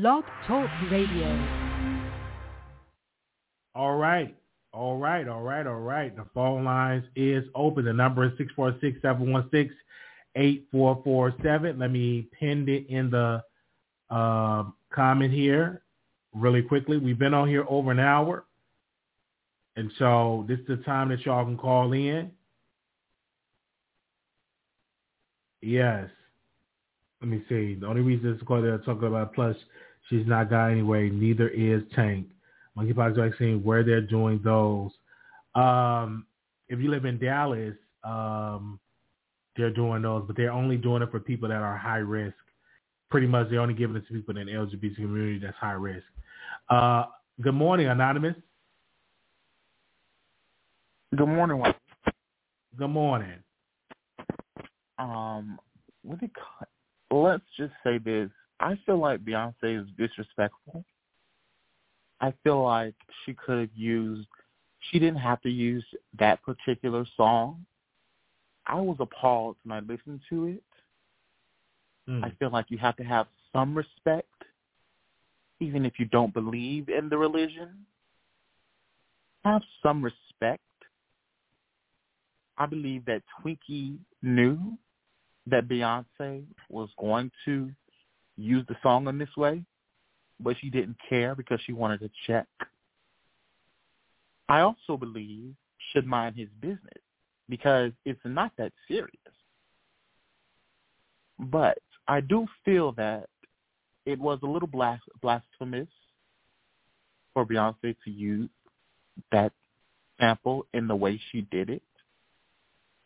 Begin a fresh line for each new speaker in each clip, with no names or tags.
Blog Talk Radio.
All right. All right, all right, all right. The phone lines is open. The number is 646-716-8447. Let me pin it in the uh, comment here really quickly. We've been on here over an hour. And so this is the time that y'all can call in. Yes. Let me see. The only reason it's called they're talking about plus she's not got anyway. Neither is Tank. Monkeypox vaccine where they're doing those. Um, if you live in Dallas, um, they're doing those, but they're only doing it for people that are high risk. Pretty much, they're only giving it to people in the LGBT community that's high risk. Uh, good morning, anonymous.
Good morning.
Good morning.
Um, what you, let's just say this. I feel like Beyonce is disrespectful. I feel like she could have used, she didn't have to use that particular song. I was appalled when I listened to it.
Mm.
I feel like you have to have some respect, even if you don't believe in the religion. Have some respect. I believe that Twinkie knew that Beyonce was going to use the song in this way but she didn't care because she wanted to check. I also believe should mind his business because it's not that serious. But I do feel that it was a little blasphemous for Beyonce to use that sample in the way she did it.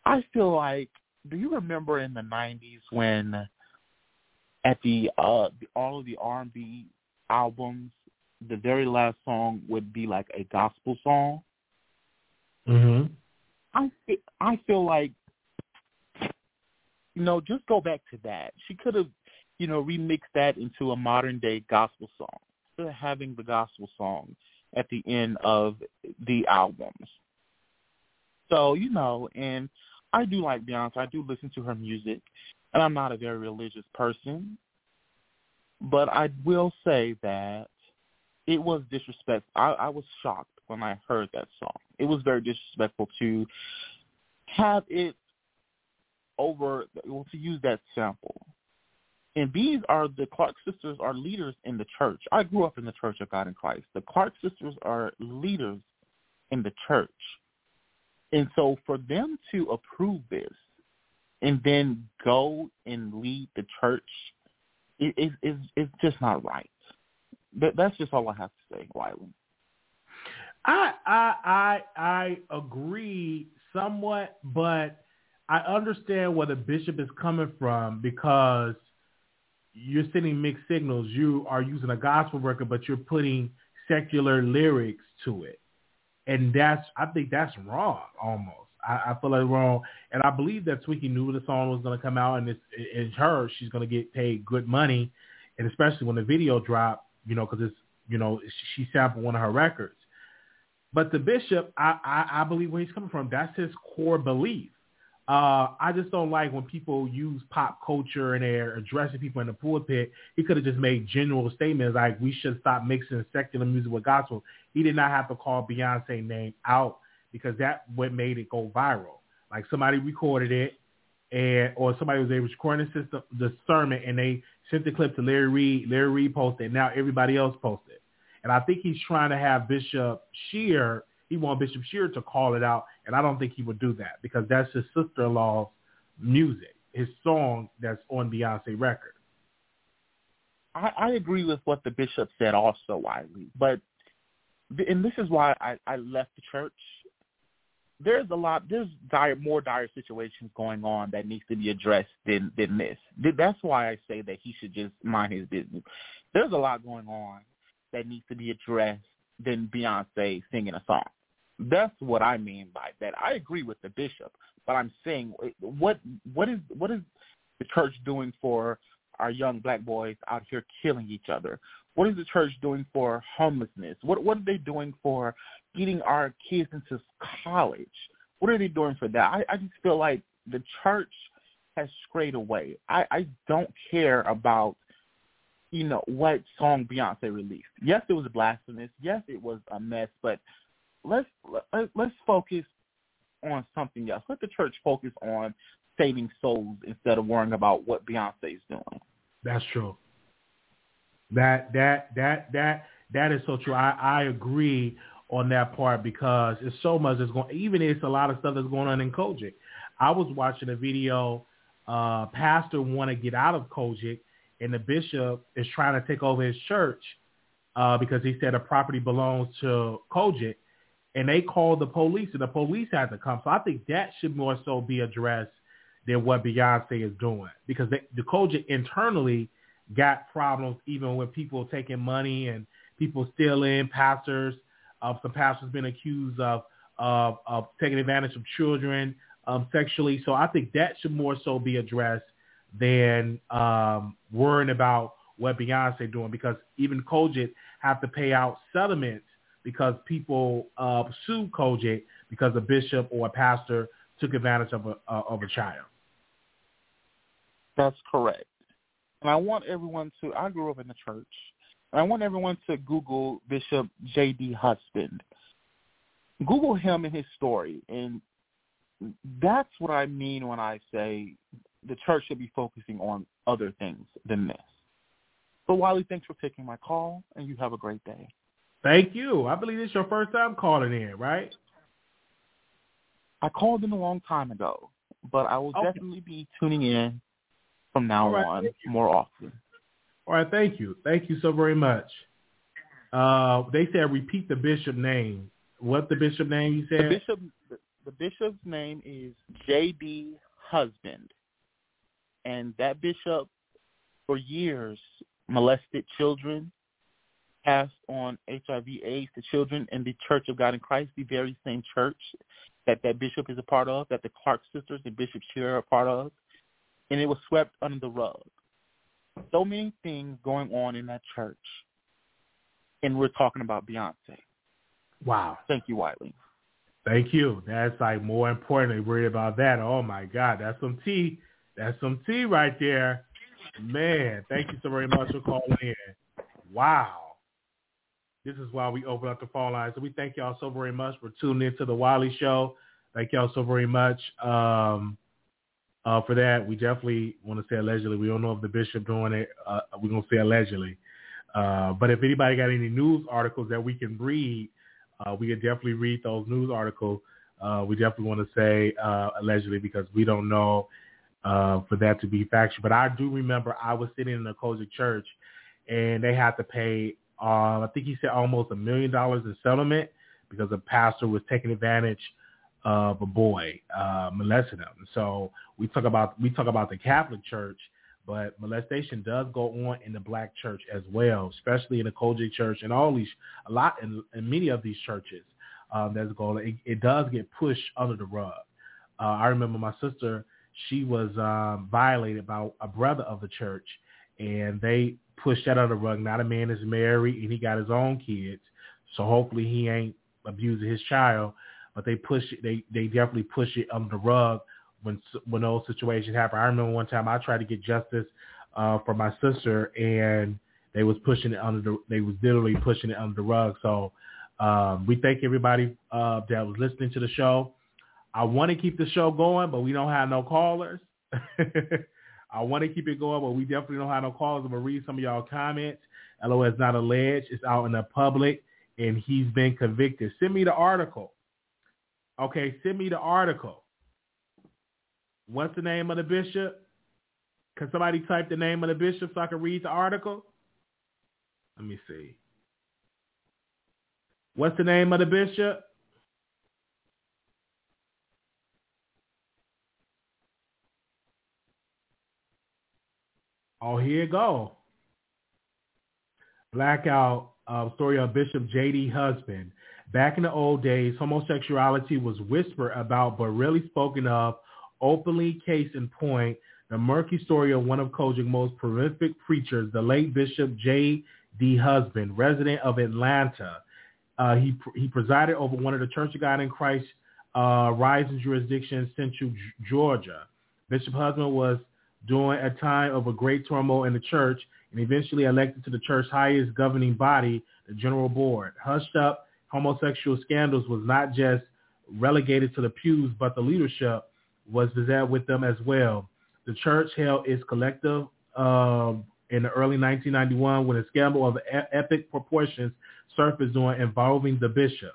I feel like, do you remember in the 90s when at the uh all of the R&B albums, the very last song would be like a gospel song.
Mhm.
I I feel like you know, just go back to that. She could have, you know, remixed that into a modern day gospel song. Instead of having the gospel song at the end of the albums. So, you know, and I do like Beyonce. I do listen to her music. And I'm not a very religious person. But I will say that it was disrespectful. I, I was shocked when I heard that song. It was very disrespectful to have it over, well, to use that sample. And these are the Clark sisters are leaders in the church. I grew up in the Church of God in Christ. The Clark sisters are leaders in the church. And so for them to approve this and then go and lead the church it, it, it's, just not right. That's just all I have to say.
I I I I agree somewhat, but I understand where the bishop is coming from because you're sending mixed signals. You are using a gospel record, but you're putting secular lyrics to it, and that's I think that's wrong almost. I, I feel like wrong, and I believe that Twinkie knew the song was going to come out, and it's, it's her. She's going to get paid good money, and especially when the video dropped, you know, because it's you know she sampled one of her records. But the bishop, I, I, I believe where he's coming from. That's his core belief. Uh, I just don't like when people use pop culture and they're addressing people in the pulpit. He could have just made general statements like we should stop mixing secular music with gospel. He did not have to call Beyonce name out because that what made it go viral. Like somebody recorded it, and or somebody was able to record the system the sermon, and they sent the clip to Larry Reid. Larry Reid posted, it. now everybody else posted. And I think he's trying to have Bishop Sheard. He want Bishop Sheard to call it out, and I don't think he would do that because that's his sister-in-law's music, his song that's on Beyonce record.
I, I agree with what the bishop said also, Wiley. But and this is why I, I left the church there's a lot there's dire more dire situations going on that needs to be addressed than than this. That's why I say that he should just mind his business. There's a lot going on that needs to be addressed than Beyonce singing a song. That's what I mean by that. I agree with the bishop, but I'm saying what what is what is the church doing for our young black boys out here killing each other? What is the church doing for homelessness? What what are they doing for getting our kids into college? What are they doing for that? I, I just feel like the church has strayed away. I, I don't care about you know, what song Beyonce released. Yes, it was blasphemous. Yes, it was a mess. But let's let, let's focus on something else. Let the church focus on saving souls instead of worrying about what Beyonce is doing.
That's true. That that that that that is so true. I I agree on that part because it's so much that's going. Even it's a lot of stuff that's going on in COGIC. I was watching a video. Uh, pastor want to get out of COGIC, and the bishop is trying to take over his church uh, because he said the property belongs to COGIC, and they called the police, and the police had to come. So I think that should more so be addressed than what Beyonce is doing because they, the COGIC internally got problems even with people taking money and people stealing pastors. Uh, some pastors been accused of, of, of taking advantage of children um, sexually. So I think that should more so be addressed than um, worrying about what Beyonce doing because even COGIC have to pay out settlements because people uh, sue COGIC because a bishop or a pastor took advantage of a uh, of a child.
That's correct. And I want everyone to. I grew up in the church. And I want everyone to Google Bishop J.D. Husband. Google him and his story, and that's what I mean when I say the church should be focusing on other things than this. So Wiley, thanks for taking my call, and you have a great day.
Thank you. I believe it's your first time calling in, right?
I called in a long time ago, but I will okay. definitely be tuning in from now right, on more often.
All right, thank you. Thank you so very much. Uh, they said repeat the bishop name. What the bishop name you said?
The bishop, the bishop's name is J.D. Husband, and that bishop for years molested children, passed on HIV/AIDS to children in the Church of God in Christ, the very same church that that bishop is a part of, that the Clark sisters and Bishop Sheard are a part of, and it was swept under the rug. So many things going on in that church, and we're talking about Beyonce.
Wow.
Thank you, Wiley.
Thank you. That's like more importantly worried about that. Oh my God, that's some tea. That's some tea right there. Man, thank you so very much for calling in. Wow. This is why we open up the phone lines. So we thank y'all so very much for tuning in to the Wiley Show. Thank y'all so very much um, uh, for that. We definitely want to say allegedly. We don't know if the bishop doing it. Uh, we're going to say allegedly. Uh, but if anybody got any news articles that we can read, uh, we could definitely read those news articles. Uh, we definitely want to say uh, allegedly because we don't know for that to be factual. But I do remember I was sitting in a COGIC church and they had to pay, uh, I think he said almost a million dollars in settlement because a pastor was taking advantage of a boy, uh, molesting him. So we talk about we talk about the Catholic Church, but molestation does go on in the Black Church as well, especially in the COGIC Church and all these a lot in, in many of these churches. Um, that's going. It, it does get pushed under the rug. Uh, I remember my sister she was um, violated by a brother of the church, and they pushed that under the rug. Not a man is married, and he got his own kids, so hopefully he ain't abusing his child. But they push it. They they definitely push it under the rug when when those situations happen. I remember one time I tried to get justice uh, for my sister, and they was pushing it under the. They was literally pushing it under the rug. So um, we thank everybody uh, that was listening to the show. I want to keep the show going, but we don't have no callers. I want to keep it going, but we definitely don't have no calls. I'm going to read some of y'all comments. LO is not alleged. It's out in the public, and he's been convicted. Send me the article. Okay, send me the article. What's the name of the bishop? Can somebody type the name of the bishop so I can read the article? Let me see. What's the name of the bishop? Oh, here you go. Blackout uh, story of Bishop J.D. Husband. Back in the old days, homosexuality was whispered about but rarely spoken of openly. Case in point, the murky story of one of COGIC's most prolific preachers, the late Bishop J.D. Husband, resident of Atlanta. Uh, he he presided over one of the Church of God in Christ uh, rising jurisdiction, in Central Georgia. Bishop Husband was during a time of a great turmoil in the church and eventually elected to the church's highest governing body, the General Board. Hushed up homosexual scandals was not just relegated to the pews, but the leadership was there with them as well. The church held its collective um, in the early 1991 when a scandal of epic proportions surfaced on involving the bishop.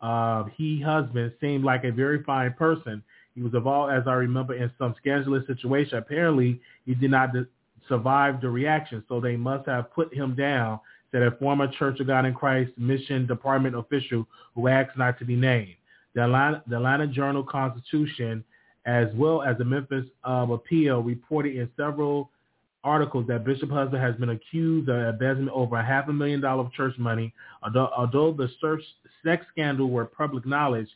Uh, he husband seemed like a very fine person. He was involved, as I remember, in some scandalous situation. Apparently, he did not de- survive the reaction, so they must have put him down, said a former Church of God in Christ mission department official who asked not to be named. The Atlanta, the Atlanta Journal-Constitution, as well as the Memphis um, Appeal, reported in several articles that Bishop Husband has been accused of embezzling over a half a million dollars of church money. Although, although the sex scandal were public knowledge,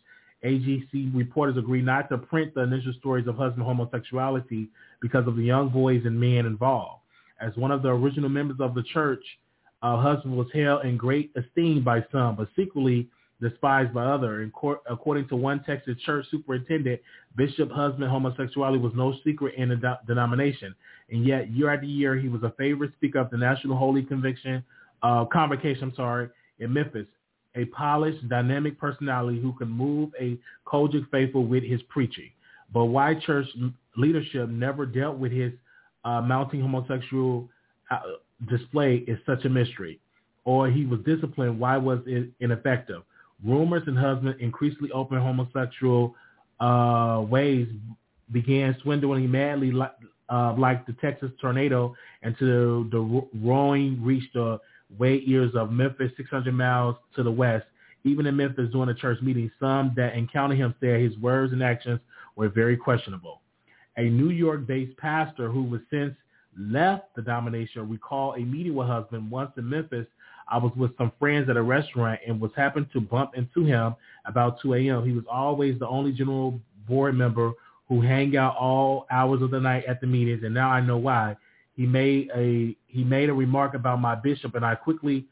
AJC reporters agreed not to print the initial stories of husband homosexuality because of the young boys and men involved. As one of the original members of the church, uh, husband was held in great esteem by some, but secretly despised by others. According to one Texas church superintendent, Bishop husband homosexuality was no secret in the de- denomination, and yet year after year he was a favorite speaker of the National Holy Conviction uh, Convocation. I'm sorry, in Memphis, a polished, dynamic personality who can move a COGIC faithful with his preaching. But why church leadership never dealt with his uh, mounting homosexual uh, display is such a mystery. Or he was disciplined. Why was it ineffective? Rumors and husband increasingly open homosexual uh, ways began swindling madly like, uh, like the Texas tornado until the roaring reached the way ears of Memphis 600 miles to the west. Even in Memphis during a church meeting, some that encountered him said his words and actions were very questionable. A New York-based pastor who was since left the domination recalled a meeting with husband once in Memphis I was with some friends at a restaurant and was happened to bump into him about 2 a.m. He was always the only general board member who hang out all hours of the night at the meetings, and now I know why. He made a he made a remark about my bishop, and I quickly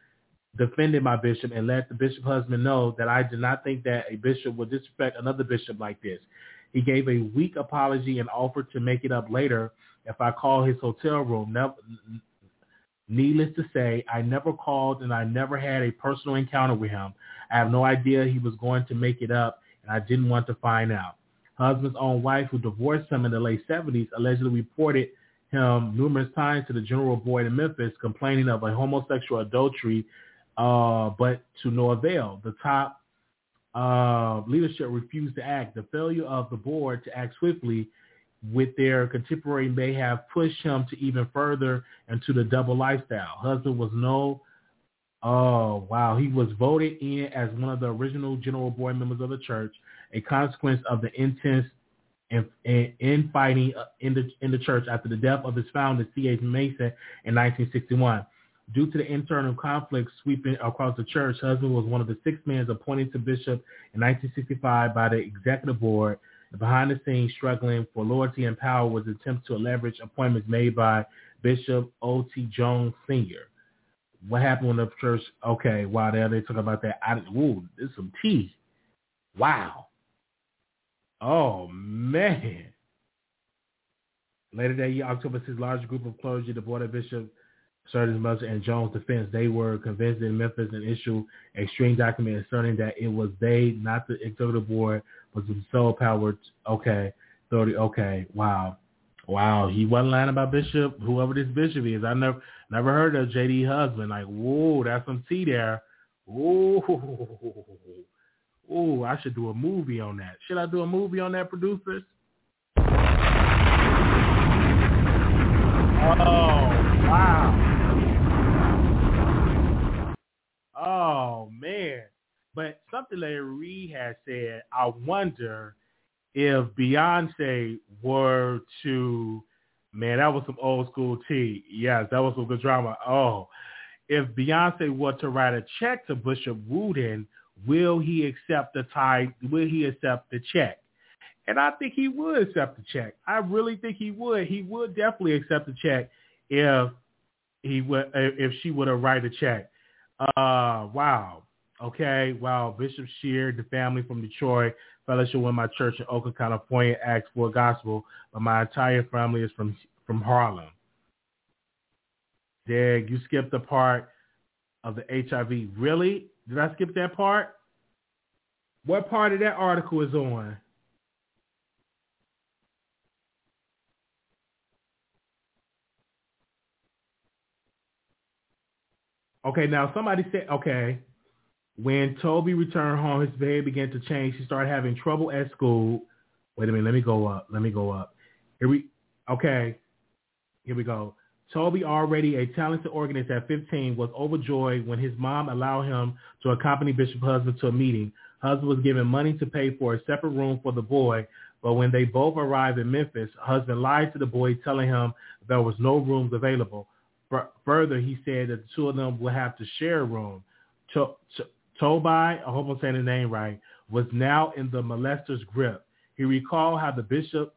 defended my bishop and let the bishop husband know that I did not think that a bishop would disrespect another bishop like this. He gave a weak apology and offered to make it up later if I call his hotel room. Needless to say, I never called and I never had a personal encounter with him. I have no idea he was going to make it up, and I didn't want to find out. Husband's own wife, who divorced him in the late 70s, allegedly reported him numerous times to the General Board in Memphis, complaining of a homosexual adultery, uh, but to no avail. The top uh, leadership refused to act. The failure of the board to act swiftly with their contemporary may have pushed him to even further into the double lifestyle. Husband was no, oh wow, he was voted in as one of the original general board members of the church, a consequence of the intense infighting uh, in the in the church after the death of his founder C.H. Mason in 1961. Due to the internal conflict sweeping across the church, Husband was one of the six men appointed to bishop in 1965 by the executive board behind the scenes struggling for loyalty and power was attempt to leverage appointments made by Bishop O.T. Jones Sr. What happened when the church, okay, wow, there they talk about that. I, ooh, this is some tea. Wow. Oh, man. Later that year, October 6th, large group of clergy, the Board of Bishops, Surgeon's Mother and Jones Defense, they were convinced in Memphis and issued a document asserting that it was they, not the executive board, was the sole power. Okay, thirty. Okay, wow, wow. He wasn't lying about Bishop, whoever this bishop is. I never, never heard of J.D. Husband. Like, whoa, that's some tea there. Ooh, ooh. I should do a movie on that. Should I do a movie on that, producers? Oh, wow. Oh man. But something Larry Reid has said, I wonder if Beyonce were to man, that was some old school tea. Yes, that was some good drama. Oh. If Beyonce were to write a check to Bishop Wooten, will he accept the tie will he accept the check? And I think he would accept the check. I really think he would. He would definitely accept the check if he would if she would have write a check. Uh, wow. Okay. Wow. Bishop Sheard, the family from Detroit, fellowship with my church in Oakland, California, asked for a gospel, but my entire family is from from Harlem. Dig, you skipped the part of the HIV. Really? Did I skip that part? What part of that article is on? Okay, now somebody said, okay, when Toby returned home, his behavior began to change. He started having trouble at school. Wait a minute, let me go up. Let me go up. Here we, okay, here we go. Toby, already a talented organist at 15, was overjoyed when his mom allowed him to accompany Bishop Husband to a meeting. Husband was given money to pay for a separate room for the boy, but when they both arrived in Memphis, Husband lied to the boy, telling him there was no rooms available. Further, he said that the two of them would have to share a room. To- to- Toby, I hope I'm saying the name right, was now in the molester's grip. He recalled how the bishop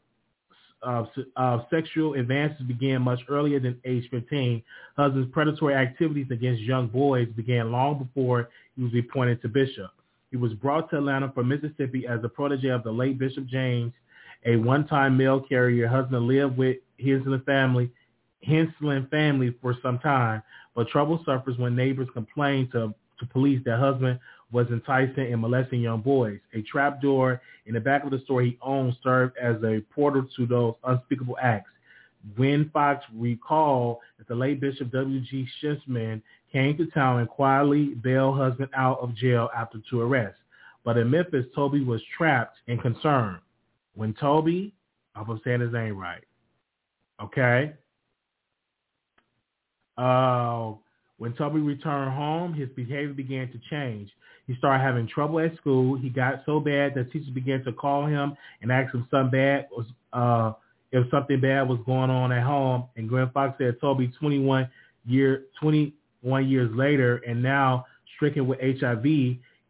of, of sexual advances began much earlier than age 15. Husband's predatory activities against young boys began long before he was appointed to bishop. He was brought to Atlanta from Mississippi as a protege of the late Bishop James, a one-time mail carrier. Husband lived with his and the family, Henslin family for some time, but trouble suffers when neighbors complain to, to police that husband was enticing and molesting young boys. A trap door in the back of the store he owned served as a portal to those unspeakable acts. Gwen Fox recalled that the late Bishop W.G. Schiffman came to town and quietly bailed husband out of jail after two arrests. But in Memphis, Toby was trapped and concerned. When Toby, I hope I'm saying his name right, okay? Uh, when Toby returned home, his behavior began to change. He started having trouble at school. He got so bad that teachers began to call him and ask him something bad was uh, if something bad was going on at home. And Gwen Fox said Toby 21 year 21 years later and now stricken with HIV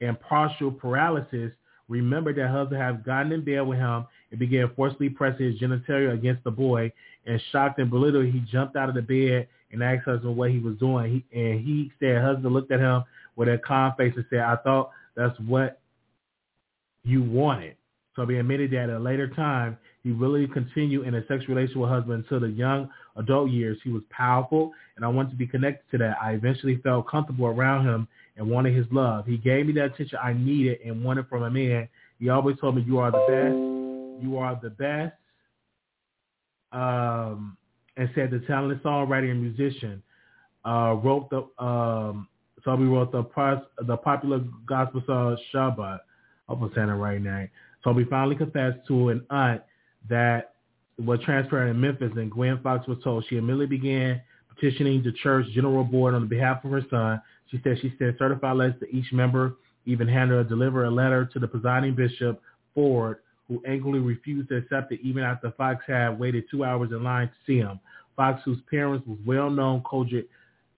and partial paralysis, remembered that husband had gotten in bed with him and began forcibly pressing his genitalia against the boy. And shocked and belittled, he jumped out of the bed and asked husband what he was doing. He, and he said husband looked at him with a calm face and said, I thought that's what you wanted. So he admitted that at a later time, he really continued in a sexual relationship with husband until the young adult years. He was powerful, and I wanted to be connected to that. I eventually felt comfortable around him and wanted his love. He gave me the attention I needed and wanted from a man. He always told me, you are the best. You are the best. Um, and said the talented songwriter and musician uh, wrote the um, we wrote the the popular gospel song Shabbat. I I'm saying it right now. So we finally confessed to an aunt that was transferred in Memphis, and Gwen Fox was told. She immediately began petitioning the church general board on behalf of her son. She said she sent certified letters to each member, even had her deliver a letter to the presiding bishop, Ford, who angrily refused to accept it even after Fox had waited two hours in line to see him. Fox, whose parents was well-known COGIC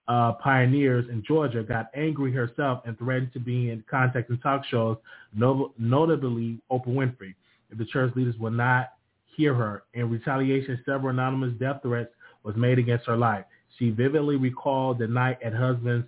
uh, pioneers in Georgia, got angry herself and threatened to be in contact in talk shows, notably Oprah Winfrey, if the church leaders would not hear her. In retaliation, several anonymous death threats was made against her life. She vividly recalled the night at husband's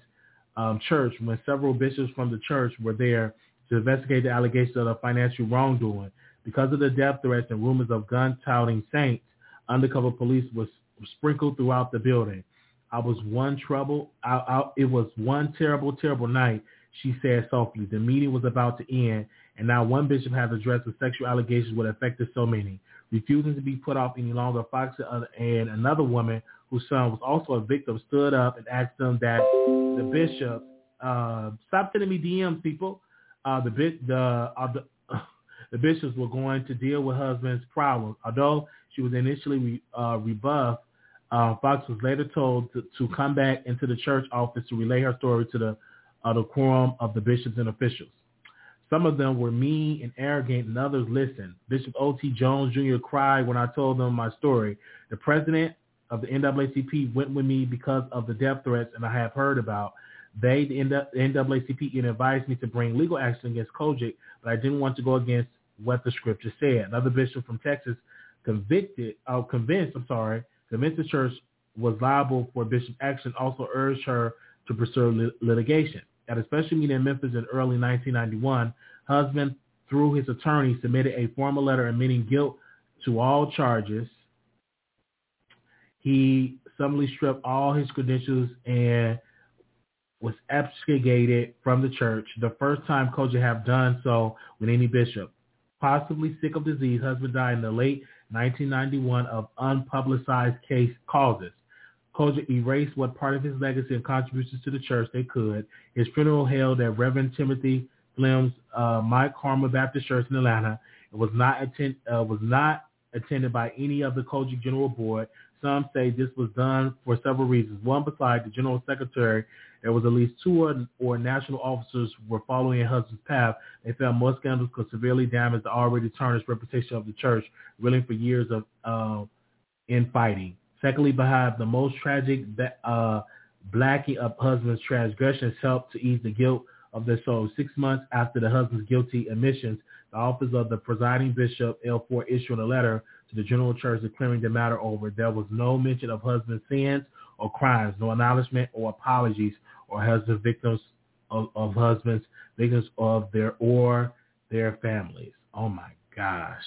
um, church when several bishops from the church were there to investigate the allegations of financial wrongdoing. Because of the death threats and rumors of gun-touting saints, undercover police was sprinkled throughout the building. I was one trouble. I, I, it was one terrible, terrible night, she said softly. The meeting was about to end, and now one bishop has addressed the sexual allegations would affected so many. Refusing to be put off any longer, Fox and another woman whose son was also a victim stood up and asked them that the bishop uh, stop sending me DMs, people. Uh, the the uh, the, the bishops were going to deal with husband's problems. Although she was initially re, uh, rebuffed, uh, Fox was later told to, to, come back into the church office to relay her story to the, uh, the quorum of the bishops and officials. Some of them were mean and arrogant, and others listened. Bishop O.T. Jones Jr. cried when I told them my story. The president of the NAACP went with me because of the death threats and I have heard about. They, the NAACP, advised me to bring legal action against COGIC, but I didn't want to go against what the scripture said. Another bishop from Texas convicted, uh, convinced, I'm sorry, the church was liable for Bishop's action, also urged her to pursue lit- litigation. At a special meeting in Memphis in early 1991, husband, through his attorney, submitted a formal letter admitting guilt to all charges. He suddenly stripped all his credentials and was extricated from the church, the first time COGIC have done so with any bishop. Possibly sick of disease, husband died in the late 1991 of unpublicized case causes. COGIC erased what part of his legacy and contributions to the church they could. His funeral held at Reverend Timothy Flem's uh, Mount Carmel Baptist Church in Atlanta. It was not uh, was not attended by any of the COGIC General Board. Some say this was done for several reasons. One, besides the General Secretary, there was at least two or, or national officers were following in husband's path. They felt more scandals could severely damage the already tarnished reputation of the church, reeling for years of uh, infighting. Secondly, behind the most tragic uh, blacking of husband's transgressions helped to ease the guilt of their soul. Six months after the husband's guilty admissions, the office of the presiding bishop, L4, issued a letter to the general church declaring the matter over. There was no mention of husband's sins or crimes, no acknowledgement or apologies or husband victims of, of husbands, victims of their or their families. Oh my gosh.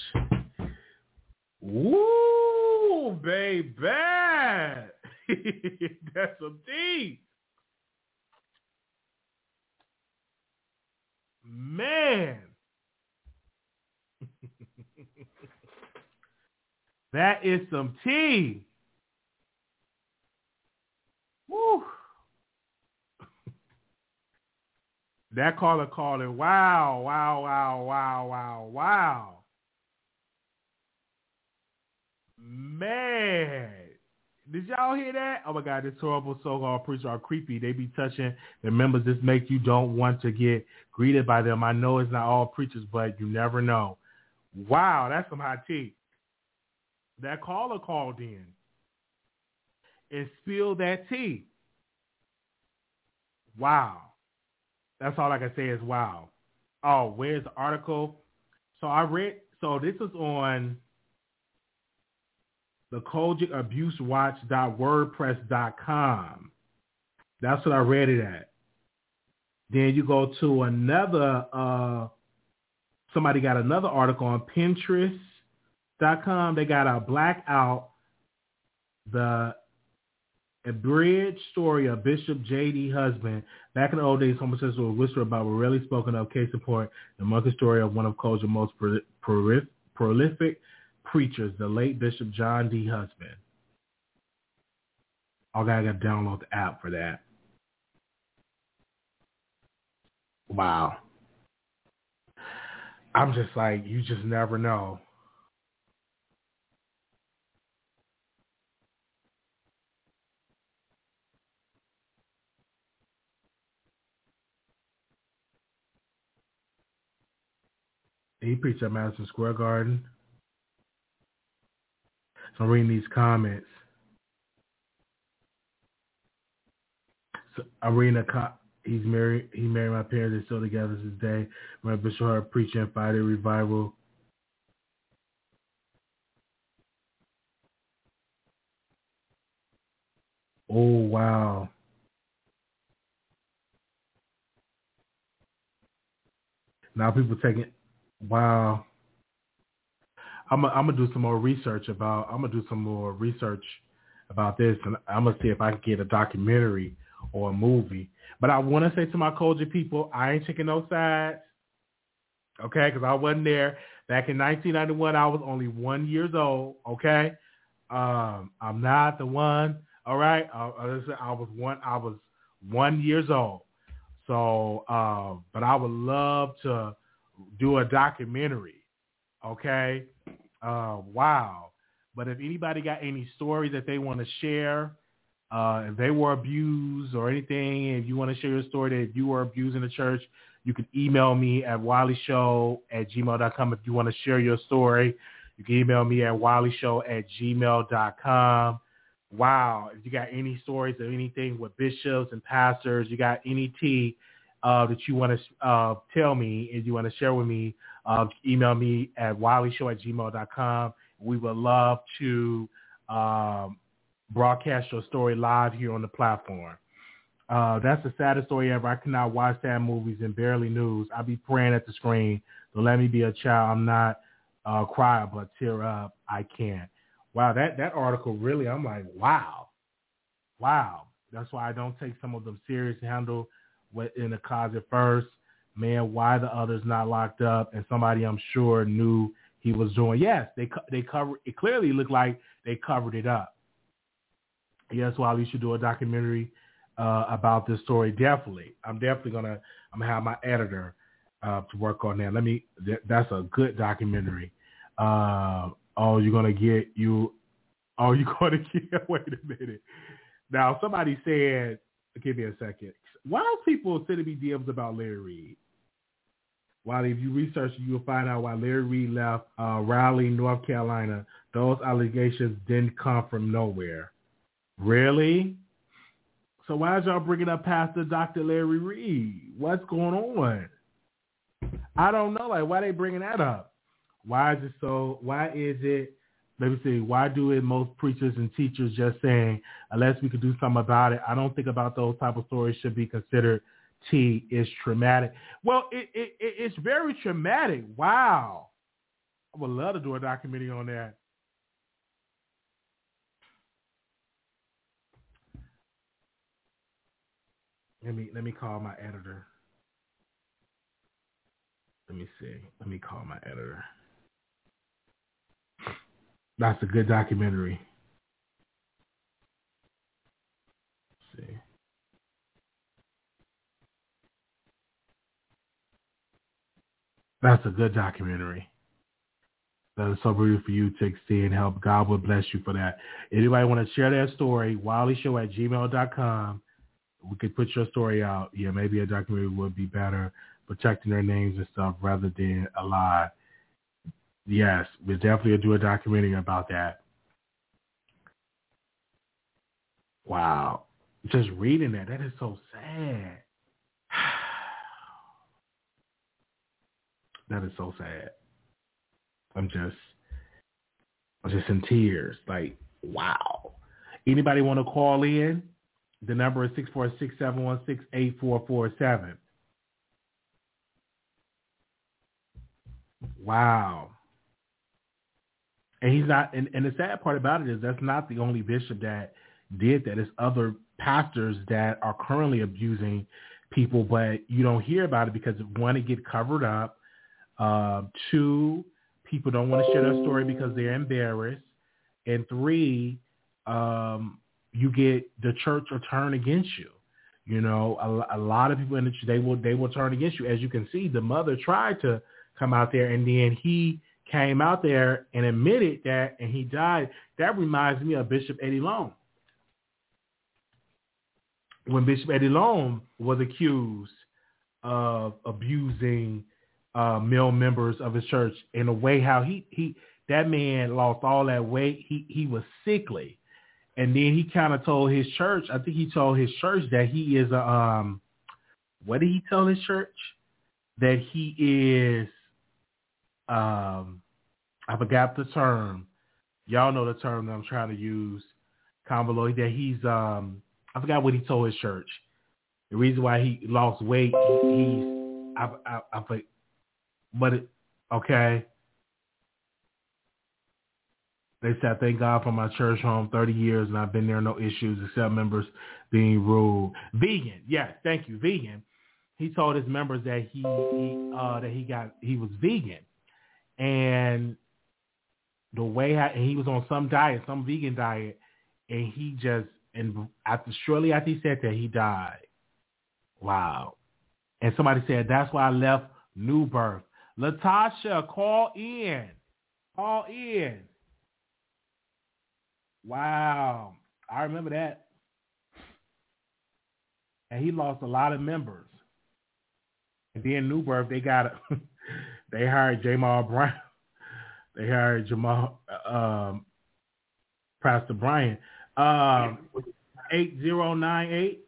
Woo, baby. That's a deep. Man. that is some tea. Woo. That caller called it wow, wow, wow, wow, wow, wow. Man. Did y'all hear that? Oh my God, this horrible so-called preacher are creepy. They be touching the members. This make you don't want to get greeted by them. I know it's not all preachers, but you never know. Wow, that's some hot tea. That caller called in and spilled that tea. Wow. That's all I can say is wow. Oh, where's the article? So I read. So this is on the COGIC Abuse. That's what I read it at. Then you go to another. Uh, somebody got another article on Pinterest.com. They got a blackout. The abridged story of Bishop J.D. Husband. Back in the old days, homosexuals were whispered about were rarely spoken of. Case in point, the monkey story of one of COGIC's most prolific preachers, the late Bishop John D. Husband. Oh, I gotta download the app for that. Wow. I'm just like, you just never know. He preached at Madison Square Garden. So I'm reading these comments. So I'm reading a co- he's married he married my parents, they're still together to this day. My Bishop Hart preaching Friday revival. Oh wow. Now people taking wow. I'm gonna, do some more research about. I'm gonna do some more research about this, and I'm gonna see if I can get a documentary or a movie. But I want to say to my COGIC people, I ain't taking no sides, okay? Because I wasn't there back in 1991. I was only one years old, okay? Um, I'm not the one. All right, I, I was one. I was one years old. So, uh, but I would love to do a documentary. Okay, uh, wow. But if anybody got any stories that they want to share, uh, if they were abused or anything, if you want to share your story that if you were abused in the church, you can email me at wileyshow at gmail.com. If you want to share your story, you can email me at wileyshow at gmail.com. Wow. If you got any stories or anything with bishops and pastors, you got any tea uh, that you want to uh, tell me and you want to share with me, uh, email me at wileyshow at gmail.com. We would love to um, broadcast your story live here on the platform. Uh, that's the saddest story ever. I cannot watch sad movies and barely news. I be praying at the screen. So let me be a child. I'm not uh, cry but tear up. I can't. Wow, that, that article really, I'm like, wow. wow. That's why I don't take some of them serious. Handle in the closet first. Man, why the others not locked up? And somebody I'm sure knew he was doing. Yes, they they covered. It clearly looked like they covered it up. Yes, well, you should do a documentary uh, about this story. Definitely, I'm definitely gonna. I'm gonna have my editor uh, to work on that. Let me. Th- that's a good documentary. Uh, oh, you're gonna get you. Oh, you're gonna get. Wait a minute. Now, somebody said, give me a second. Why are people sending me DMs about Larry Reid? While if you research, you will find out why Larry Reid left uh, Raleigh, North Carolina. Those allegations didn't come from nowhere. Really? So why is y'all bringing up Pastor Dr. Larry Reid? What's going on? I don't know. Like, why they bringing that up? Why is it so? Why is it let me see, why do it most preachers and teachers just saying, unless we could do something about it? I don't think about those type of stories should be considered T is traumatic. Well, it, it, it's very traumatic. Wow. I would love to do a documentary on that. Let me let me call my editor. Let me see. Let me call my editor. That's a good documentary. Let's see. That's a good documentary. That is so brutal for you to extend and help. God will bless you for that. Anybody want to share that story, wileyshow at gmail.com. We could put your story out. Yeah, maybe a documentary would be better, protecting their names and stuff rather than a lie. Yes, we'll definitely do a documentary about that. Wow. Just reading that, that is so sad. that is so sad. I'm just I'm just in tears. Like, wow. Anybody want to call in? The number is six four six seven one six eight four four seven. Wow and he's not. And, and the sad part about it is that's not the only bishop that did that. It's other pastors that are currently abusing people, but you don't hear about it because one, it get covered up. Uh, two, people don't want to share their story because they're embarrassed, and three, um, you get the church will turn against you. You know, a, a lot of people in the church they will they will turn against you. As you can see, the mother tried to come out there, and then he came out there and admitted that, and he died. That reminds me of Bishop Eddie Long. When Bishop Eddie Long was accused of abusing uh, male members of his church in a way how he, he that man lost all that weight. He he was sickly. And then he kind of told his church, I think he told his church that he is a, um, what did he tell his church? That he is um, I forgot the term. Y'all know the term that I'm trying to use. Convoloid that he's um I forgot what he told his church. The reason why he lost weight, he's I I, I but it, okay. They said, thank God for my church home, 30 years, and I've been there, no issues, except members being rude. Vegan, yes, thank you, vegan. He told his members that he, he uh, that he got he was vegan, and the way I, he was on some diet, some vegan diet, and he just and after shortly after he said that he died. Wow. And somebody said that's why I left New Birth. Latasha, call in. Call in. Wow. I remember that. And he lost a lot of members. And then New Birth, they got they hired Jamal Brown. They hired Jamal um, Pastor Bryant. Um, eight zero nine eight.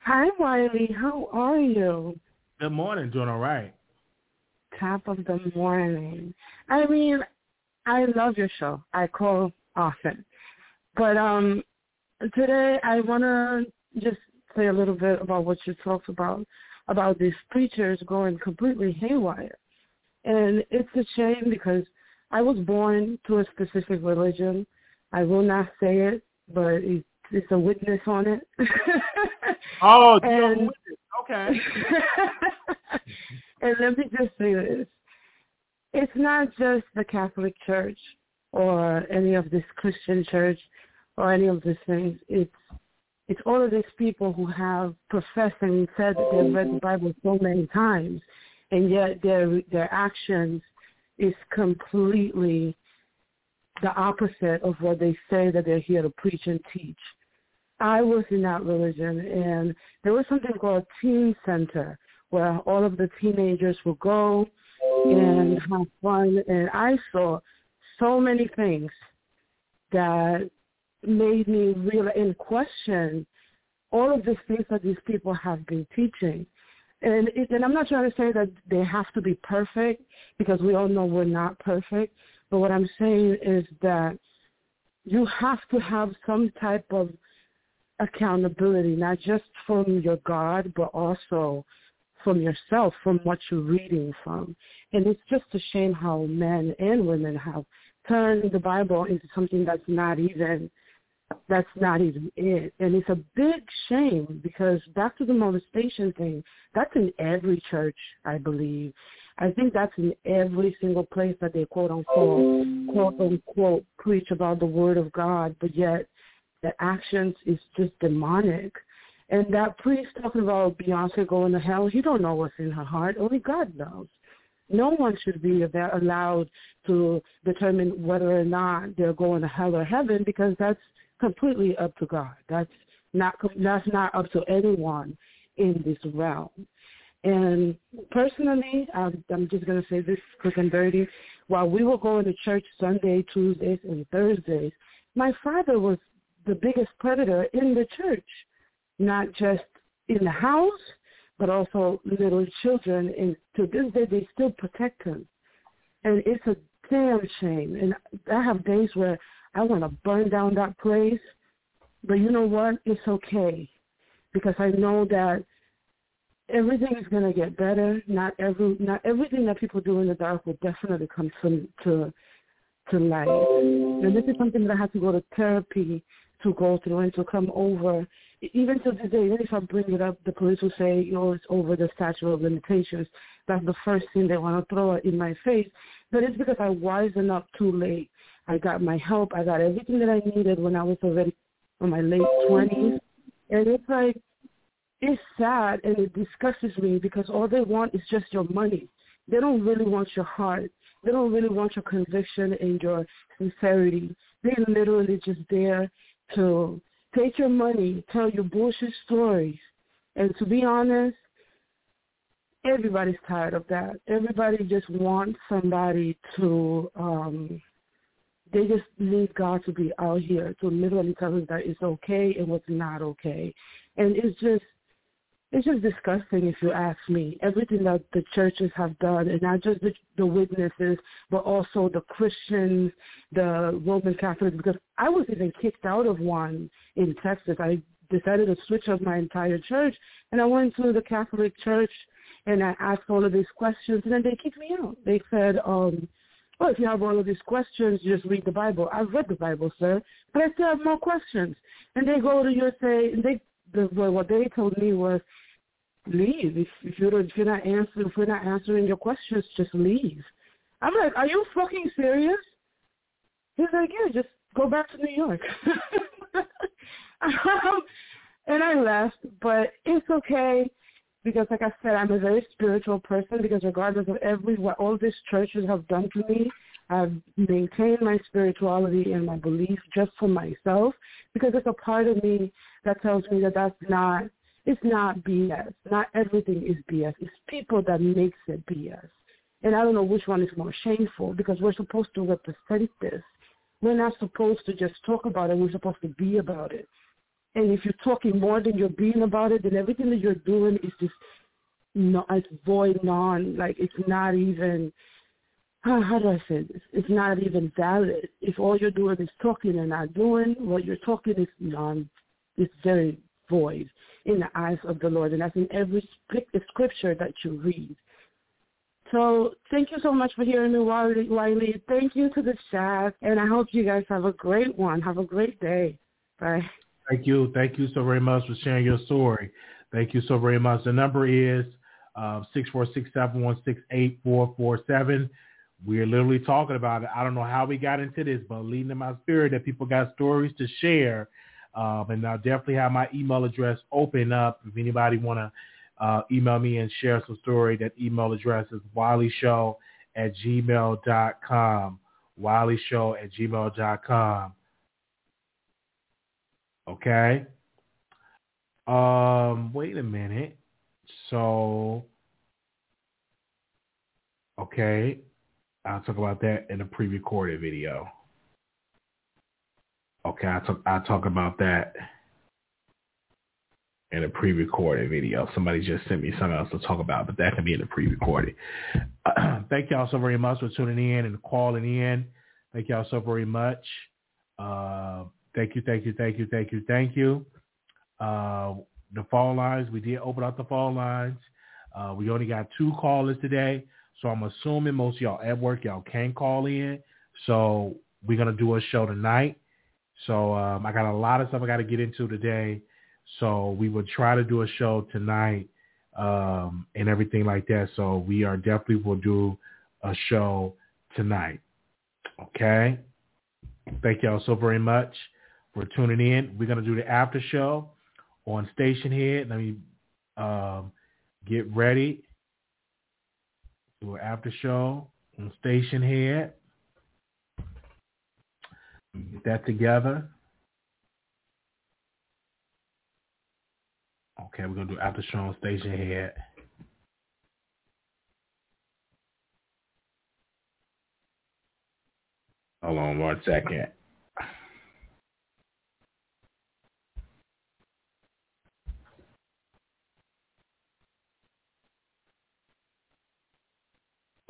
Hi, Wiley. How are you?
Good morning. Doing all right.
Top of the morning. I mean, I love your show. I call often, but um, today I want to just say a little bit about what you talked about about these preachers going completely haywire. And it's a shame because I was born to a specific religion. I will not say it, but it's it's a witness on it.
oh,
and,
witness. okay.
and let me just say this: it's not just the Catholic Church or any of this Christian church or any of these things. It's it's all of these people who have professed and said that they've read the Bible so many times, and yet their their actions is completely the opposite of what they say that they're here to preach and teach. I was in that religion, and there was something called Teen Center, where all of the teenagers would go and have fun, and I saw so many things that made me really in question all of these things that these people have been teaching. And, it, and I'm not trying to say that they have to be perfect because we all know we're not perfect. But what I'm saying is that you have to have some type of accountability, not just from your God, but also from yourself, from what you're reading from. And it's just a shame how men and women have turned the Bible into something that's not even that's not even it. And it's a big shame because back to the molestation thing, that's in every church, I believe. I think that's in every single place that they quote unquote quote unquote preach about the word of God, but yet the actions is just demonic. And that priest talking about Beyonce going to hell, he don't know what's in her heart. Only God knows. No one should be allowed to determine whether or not they're going to hell or heaven because that's completely up to God. That's not that's not up to anyone in this realm. And personally, I'm, just going to say this quick and dirty. While we were going to church Sunday, Tuesdays, and Thursdays, my father was the biggest predator in the church, not just in the house, but also little children. And to this day, they still protect him. And it's a damn shame. And I have days where I want to burn down that place. But you know what? It's okay because I know that everything is going to get better. Not every not everything that people do in the dark will definitely come to to to light. And this is something that I have to go to therapy to go through and to come over. Even to this day, even if I bring it up, the police will say, you know, it's over the statute of limitations. That's the first thing they want to throw in my face. But it's because I wisened up too late. I got my help. I got everything that I needed when I was already in my late twenties. And it's like it's sad and it disgusts me because all they want is just your money. They don't really want your heart. They don't really want your conviction and your sincerity. They're literally just there to take your money, tell you bullshit stories. And to be honest, everybody's tired of that. Everybody just wants somebody to um they just need God to be out here to literally tell us that it's okay and what's not okay. And it's just it's just disgusting if you ask me. Everything that the churches have done, and not just the, the witnesses, but also the Christians, the Roman Catholics, because I was even kicked out of one in Texas. I decided to switch up my entire church, and I went to the Catholic church, and I asked all of these questions, and then they kicked me out. They said, um, well, if you have all of these questions, just read the Bible. I've read the Bible, sir, but I still have more questions. And they go to you and say, and they, the, what they told me was, leave. If, if you're if you're not answering if we're not answering your questions, just leave. I'm like, are you fucking serious? He's like, yeah, just go back to New York. um, and I left, but it's okay because like I said, I'm a very spiritual person because regardless of every what all these churches have done to me, I've maintained my spirituality and my belief just for myself because it's a part of me that tells me that that's not it's not BS. Not everything is BS. It's people that makes it BS. And I don't know which one is more shameful because we're supposed to represent this. We're not supposed to just talk about it. We're supposed to be about it. And if you're talking more than you're being about it, then everything that you're doing is just no, it's void, non, like it's not even. How, how do I say this? It's not even valid. If all you're doing is talking and not doing, what you're talking is non. It's very void in the eyes of the Lord, and that's in every scripture that you read. So thank you so much for hearing me, Wiley. Thank you to the chat, and I hope you guys have a great one. Have a great day. Bye.
Thank you. Thank you so very much for sharing your story. Thank you so very much. The number is uh, six four six seven one six eight four four seven. We're literally talking about it. I don't know how we got into this, but leading in my spirit that people got stories to share. Um, and I'll definitely have my email address open up if anybody want to uh, email me and share some story. That email address is wileyshow at gmail.com. wileyshow at gmail.com. Okay. Um, wait a minute. So, okay, I'll talk about that in a pre-recorded video. Okay, I talk I talk about that in a pre-recorded video. Somebody just sent me something else to talk about, but that can be in a pre-recorded. thank y'all so very much for tuning in and calling in. Thank y'all so very much. Uh, thank you, thank you, thank you, thank you, thank you. Uh, the phone lines, we did open up the phone lines. Uh, we only got two callers today, so I'm assuming most of y'all at work, y'all can call in. So we're gonna do a show tonight. So um, I got a lot of stuff I got to get into today. So we will try to do a show tonight um, and everything like that. So we are definitely will do a show tonight. Okay. Thank y'all so very much for tuning in. We're gonna do the after show on Stationhead. Let me um, get ready. Do an after show on Stationhead. Get that together. Okay, we're gonna do after show on Stationhead. Hold on one second.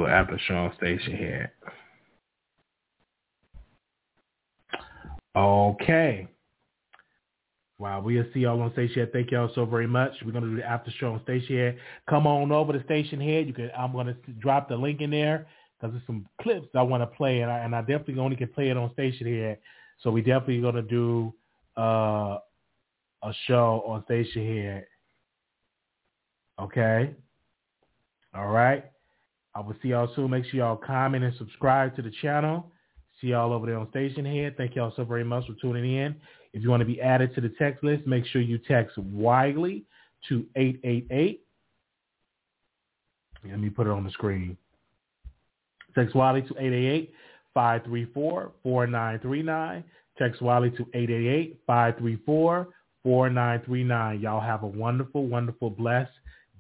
After Sean Stationhead. Okay. Wow, we'll see y'all on Stationhead. Thank y'all so very much. We're gonna do the after show on Stationhead. Come on over to Stationhead. You can. I'm gonna drop the link in there because there's some clips I want to play, and I, and I definitely only can play it on Stationhead. So we definitely gonna do uh, a show on Stationhead. Okay. All right. I will see y'all soon. Make sure y'all comment and subscribe to the channel. See y'all over there on Stationhead. Thank y'all so very much for tuning in. If you want to be added to the text list, make sure you text Wiley to 888. Let me put it on the screen. Text Wiley to 888-534-4939. Text Wiley to 888-534-4939. Y'all have a wonderful, wonderful, blessed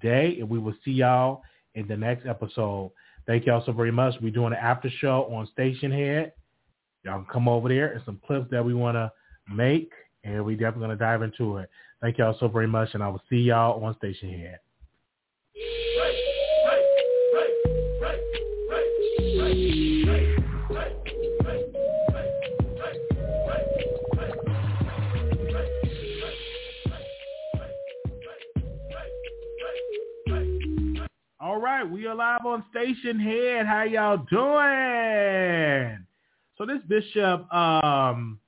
day, and we will see y'all in the next episode. Thank y'all so very much. We're doing an after show on Stationhead. Y'all can come over there and some clips that we want to make, and we definitely going to dive into it. Thank y'all so very much, and I will see y'all on Stationhead. All right, we are live on Stationhead. How y'all doing? So this bishop, um,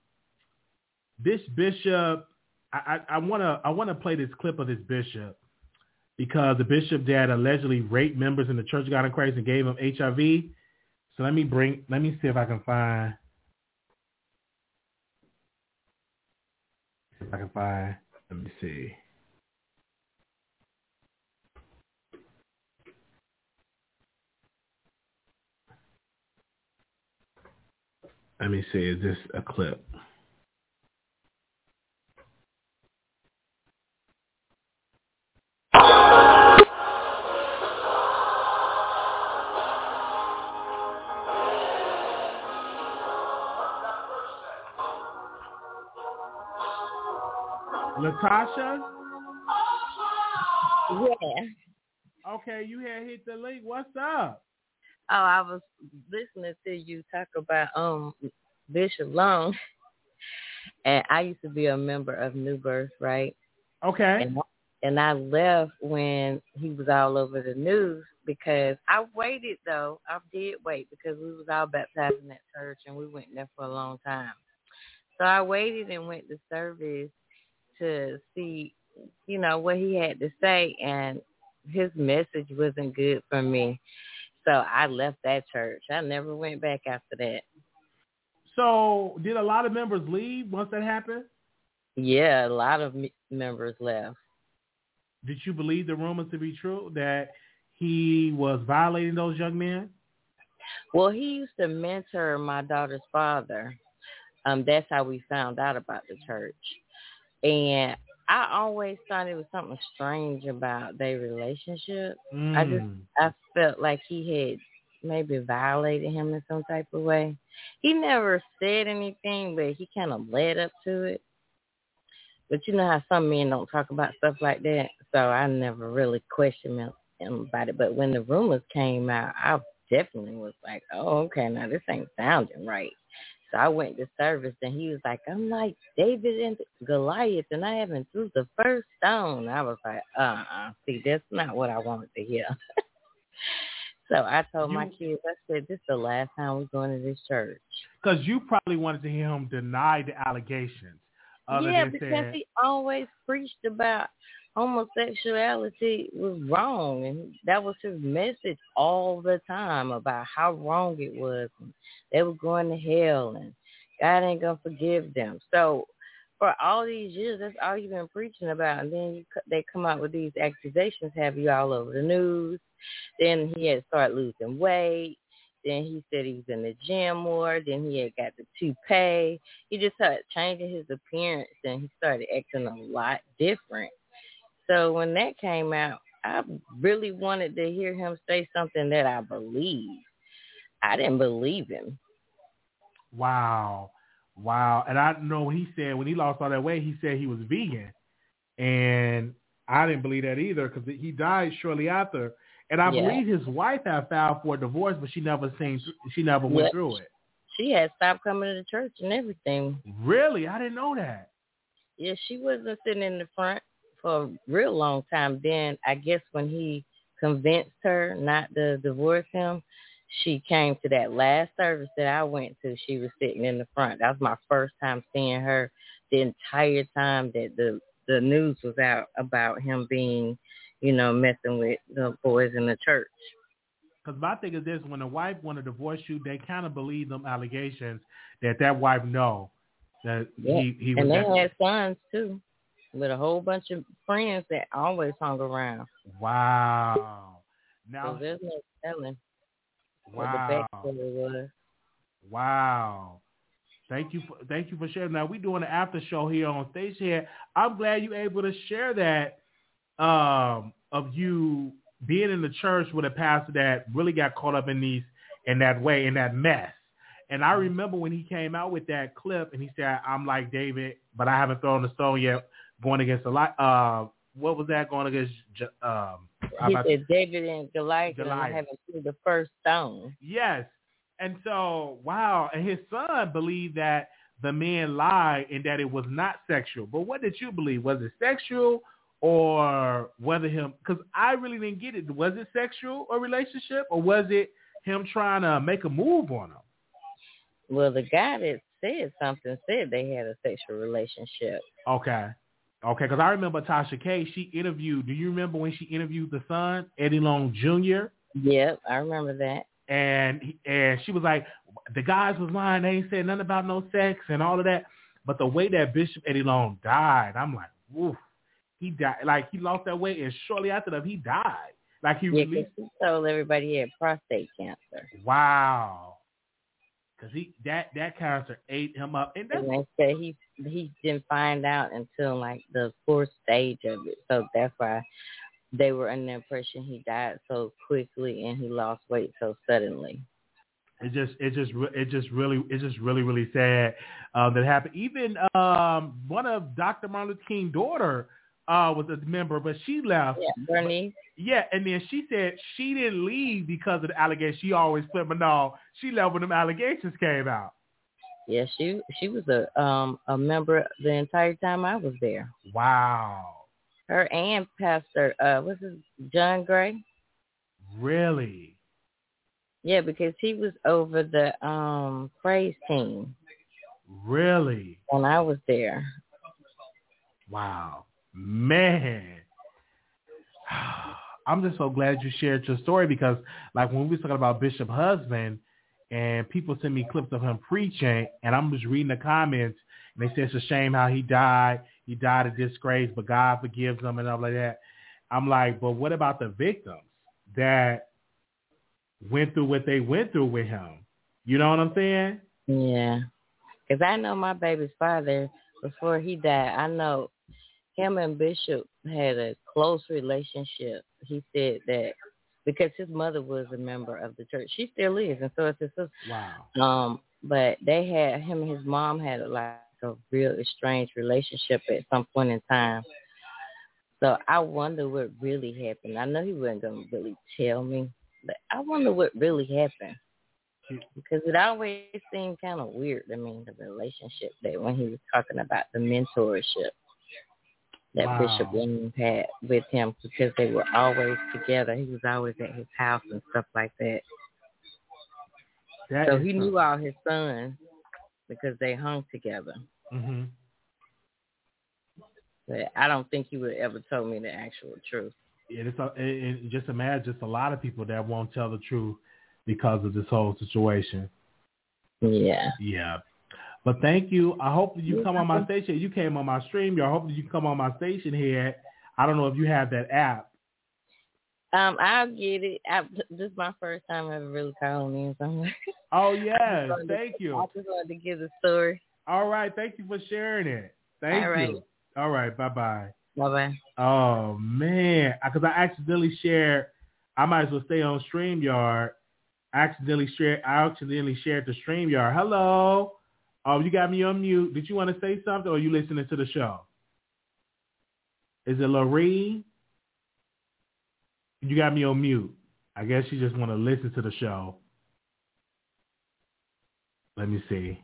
this bishop, I, I, I wanna I wanna play this clip of this bishop because the bishop that allegedly raped members in the Church of God in Christ and gave them HIV. So let me bring let me see if I can find if I can find let me see. Let me see, is this a clip? Latasha?
Yeah.
Okay, you had hit the link. What's up?
Oh, I was listening to you talk about um Bishop Long, and I used to be a member of New Birth, right?
Okay.
And, and I left when he was all over the news because I waited though. I did wait because we was all baptized in that church and we went there for a long time. So I waited and went to service to see, you know, what he had to say, and his message wasn't good for me. So I left that church. I never went back after that.
So did a lot of members leave once that happened?
Yeah, a lot of members left.
Did you believe the rumors to be true that he was violating those young men?
Well, he used to mentor my daughter's father. Um, that's how we found out about the church. And I always thought it was something strange about their relationship.
Mm.
I just I felt like he had maybe violated him in some type of way. He never said anything, but he kind of led up to it. But you know how some men don't talk about stuff like that, so I never really questioned him, him about it. But when the rumors came out, I definitely was like, "Oh, okay, now this ain't sounding right." So I went to service, and he was like, "I'm like David and Goliath, and I haven't threw the first stone." I was like, "Uh-uh, see, that's not what I wanted to hear." so I told my kids, I said, "This is the last time we're going to this church."
Because you probably wanted to hear him deny the allegations. Other
yeah,
than
because he always preached about homosexuality was wrong, and that was his message all the time about how wrong it was. And they were going to hell, and God ain't gonna forgive them. So for all these years, that's all you've been preaching about, and then you, they come out with these accusations, have you all over the news. Then he had started losing weight. Then he said he was in the gym more. Then he had got the toupee. He just started changing his appearance and he started acting a lot different. So when that came out, I really wanted to hear him say something that I believe. I didn't believe him.
Wow. Wow. And I know when he said, when he lost all that weight, he said he was vegan. And I didn't believe that either because he died shortly after. And I
Yeah.
believe his wife had filed for a divorce, but she never seen, she never went
Yeah.
through it.
She had stopped coming to the church and everything.
Really? I didn't know that.
Yeah, she wasn't sitting in the front for a real long time. Then I guess when he convinced her not to divorce him, she came to that last service that I went to. She was sitting in the front. That was my first time seeing her the entire time that the the news was out about him being, you know, messing with the boys in the church.
Because my thing is this: when a wife want to divorce you, they kind of believe them allegations that that wife know that
Yeah.
he he was.
And they had sons too, with a whole bunch of friends that always hung around.
wow.
So there's no telling what
wow.
the backstory was.
Wow. Thank you for thank you for sharing. Now we doing an after show here on stage here. I'm glad you're able to share that um, of you being in the church with a pastor that really got caught up in these in that way in that mess. And I remember when he came out with that clip and he said, "I'm like David, but I haven't thrown the stone yet, going against a lot." Uh, what was that going against? Um,
He said David and Goliath, and
Goliath.
I haven't threw the first stone.
Yes. And so, wow. And his son believed that the man lied and that it was not sexual. But what did you believe? Was it sexual or whether him, because I really didn't get it. Was it sexual or relationship or was it him trying to make a move on him?
Well, the guy that said something said they had a sexual relationship.
Okay. Okay. Because I remember Tasha K, she interviewed, do you remember when she interviewed the son, Eddie Long Jr.?
Yep, I remember that.
and and she was like, the guys was lying. They ain't said nothing about no sex and all of that. But the way that Bishop Eddie Long died, I'm like, woof. He died like he lost that weight, and shortly after that, he died. Like he
Yeah,
released.
he told everybody he had prostate cancer.
Wow. Because he that that cancer ate him up, and that's
And they said he he didn't find out until like the fourth stage of it. So that's why they were under the impression he died so quickly and he lost weight so suddenly.
it just it just it just really it's just really really sad uh, that happened. Even um, one of Dr. Martin Luther King's daughter uh, was a member, but she left.
Yeah, Bernice.
Yeah, and then she said she didn't leave because of the allegations. She always but no, she left when them allegations came out.
Yeah, she she was a um a member the entire time I was there.
Wow,
Her and Pastor uh what's his John Gray?
really?
Yeah, because he was over the um praise team
Really?
when I was there.
Wow, man. I'm just so glad you shared your story because, like, when we were talking about Bishop Husband, and people send me clips of him preaching, and I'm just reading the comments, and they say it's a shame how he died. He died of disgrace, but God forgives him and stuff like that. I'm like, but what about the victims that went through what they went through with him? You know what I'm saying?
Yeah. Because I know my baby's father, before he died, I know him and Bishop had a close relationship. He said that because his mother was a member of the church. She still is, and so is his sister.
Wow.
Um, but they had him and his mom had a, like a real estranged relationship at some point in time. So I wonder what really happened. I know he wasn't gonna really tell me, but I wonder what really happened. Because it always seemed kind of weird to me, the relationship that when he was talking about the mentorship that
Wow.
Bishop Williams had with him because they were always together. He was always at his house and stuff like that.
That
so he knew all his sons because they hung together.
Mhm.
But I don't think he would ever told me the actual truth.
Yeah, it's a, it, it, just imagine just a lot of people that won't tell the truth because of this whole situation.
Yeah.
Yeah. But thank you. I hope that you come on my station. You came on my stream. I hope that you come on my station here. I don't know if you have that app.
Um, I'll get it. I, this is my first time ever really calling in somewhere.
Oh
I just
yes,
wanted to-
thank you.
I just wanted to give the story.
All right, thank you for sharing it. Thank
All right.
you. All right, bye bye.
Bye bye.
Oh man, because I accidentally shared. I might as well stay on StreamYard. I accidentally shared. I accidentally shared the StreamYard. Hello. Oh, you got me on mute. Did you want to say something, or are you listening to the show? Is it Lorene? You got me on mute. I guess you just want to listen to the show. Let me see.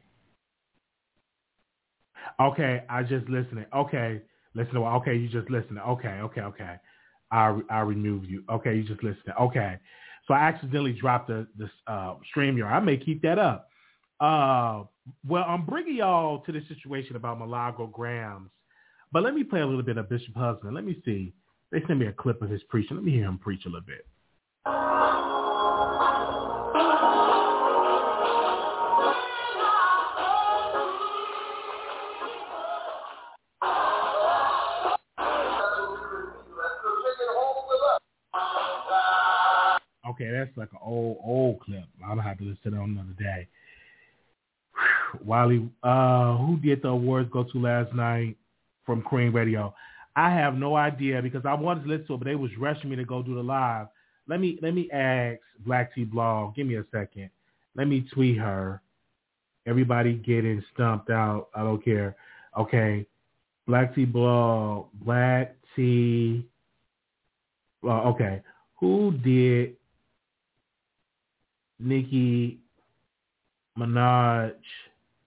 Okay, I just listening. Okay, listen. To, okay, you just listening. Okay, okay, okay. I I remove you. Okay, you just listening. Okay, so I accidentally dropped the the uh, StreamYard. I may keep that up. Uh, well, I'm bringing y'all to the situation about Malago Grams, but let me play a little bit of Bishop Husband. Let me see. They sent me a clip of his preaching. Let me hear him preach a little bit. Okay, that's like an old old clip. I'll have to listen to on another day. Wiley, uh, who did the awards go to last night from Queen Radio? I have no idea because I wanted to listen to it, but they was rushing me to go do the live. Let me let me ask Black T Blog. Give me a second. Let me tweet her. Everybody getting stumped out. I don't care. Okay, Black T Blog. Black T. Well, okay. Who did Nicki Minaj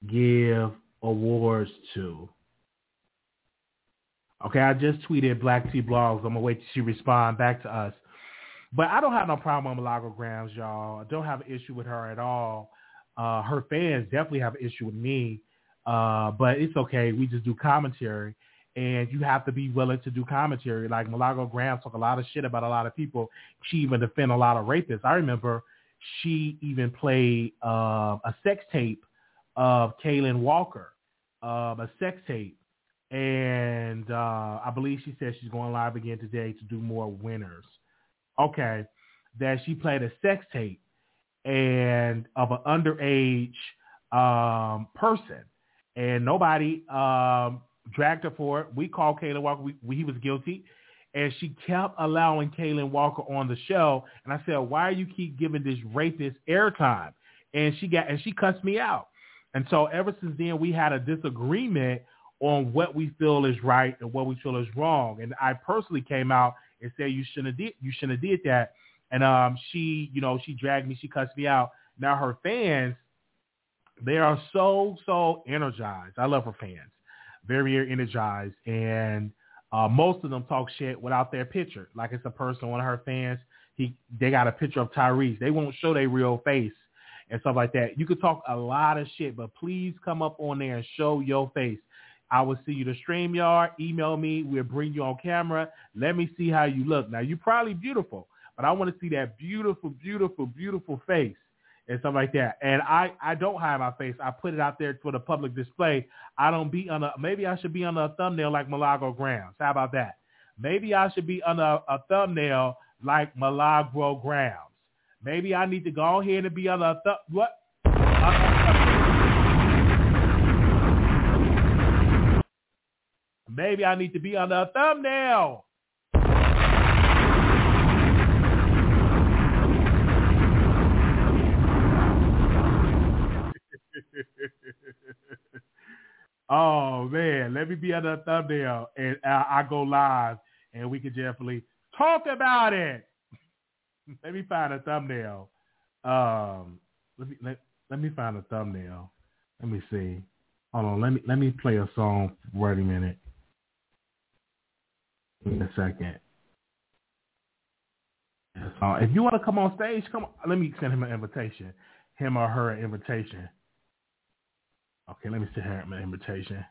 give awards to? Okay, I just tweeted Black T Blogs. I'm gonna wait till she respond back to us. But I don't have no problem with Milagograms, y'all. I don't have an issue with her at all. Uh, her fans definitely have an issue with me. Uh, but it's okay. We just do commentary. And you have to be willing to do commentary. Like Malago Graham talk a lot of shit about a lot of people. She even defend a lot of rapists. I remember she even played uh, a sex tape of Kaylin Walker, um, a sex tape. And uh, I believe she said she's going live again today to do more winners. Okay, that she played a sex tape and of an underage um, person, and nobody um, dragged her for it. We called Kaylin Walker. We, we, he was guilty, and she kept allowing Kaylin Walker on the show. And I said, "Why you keep giving this rapist airtime?" And she got and she cussed me out. And so ever since then, we had a disagreement on what we feel is right and what we feel is wrong. And I personally came out and said you shouldn't have did you shouldn't have did that. And um, she, you know, she dragged me, she cussed me out. Now her fans, they are so so energized. I love her fans, very very energized, and uh, most of them talk shit without their picture. Like it's a person, one of her fans, he they got a picture of Tyrese. They won't show their real face and stuff like that. You could talk a lot of shit, but please come up on there and show your face. I will see you to StreamYard. Email me. We'll bring you on camera. Let me see how you look. Now, you're probably beautiful, but I want to see that beautiful, beautiful, beautiful face and stuff like that. And I, I don't hide my face. I put it out there for the public display. I don't be on a, maybe I should be on a thumbnail like Milagro Gramz. How about that? Maybe I should be on a, a thumbnail like Milagro Gramz. Maybe I need to go ahead and be on the th- what? Maybe I need to be on the thumbnail. oh man, let me be on the thumbnail and I, I go live and we can definitely talk about it. let me find a thumbnail. Um, let me let, let me find a thumbnail. Let me see. Hold on. Let me let me play a song. Wait a minute. In a second. Uh, if you want to come on stage, come. On. Let me send him an invitation. Him or her an invitation. Okay, let me send him an invitation.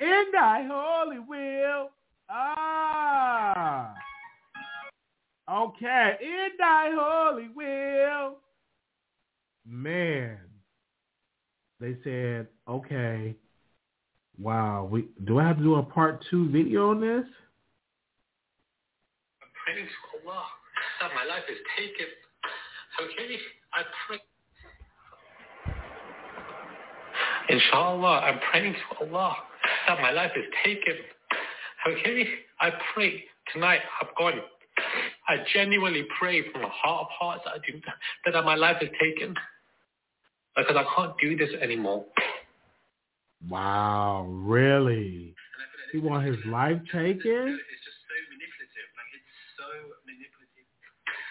In thy holy will. Ah. Okay. In thy holy will. Man. They said, okay. Wow. We, do I have to do a part two video on this?
I pray to Allah. My life is taken. Okay? I pray. Inshallah, I'm praying to Allah that my life is taken. Okay? I pray tonight I've gone. I genuinely pray from the heart of hearts that, I do, that my life is taken. Because I can't do this anymore.
Wow, really? He want his life taken?
It's just so manipulative. Like, it's so manipulative.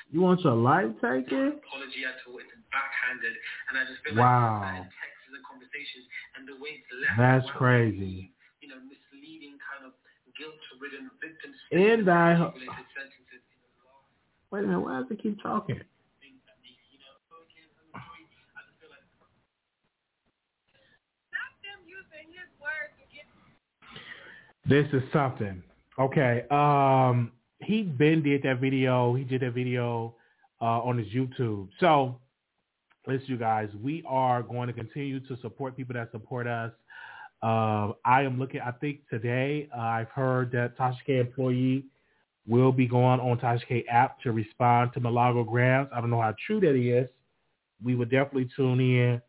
You want your life taken?
Apology at all. It's backhanded. And I just feel
Wow.
like certain texts and conversations and the way it's left.
That's crazy.
You know, misleading kind of guilt-ridden victims.
In thy ho-
sentences. You know, last
Wait a minute, why does it keep talking?
things that me, you know, okay, I'm sorry. I just feel like
This is something. Okay. Um he Ben did that video. He did that video uh on his YouTube. So listen you guys, we are going to continue to support people that support us. Uh, I am looking I think today uh, I've heard that Tasha K employee will be going on Tasha K app to respond to Malago Grams. I don't know how true that is. We would definitely tune in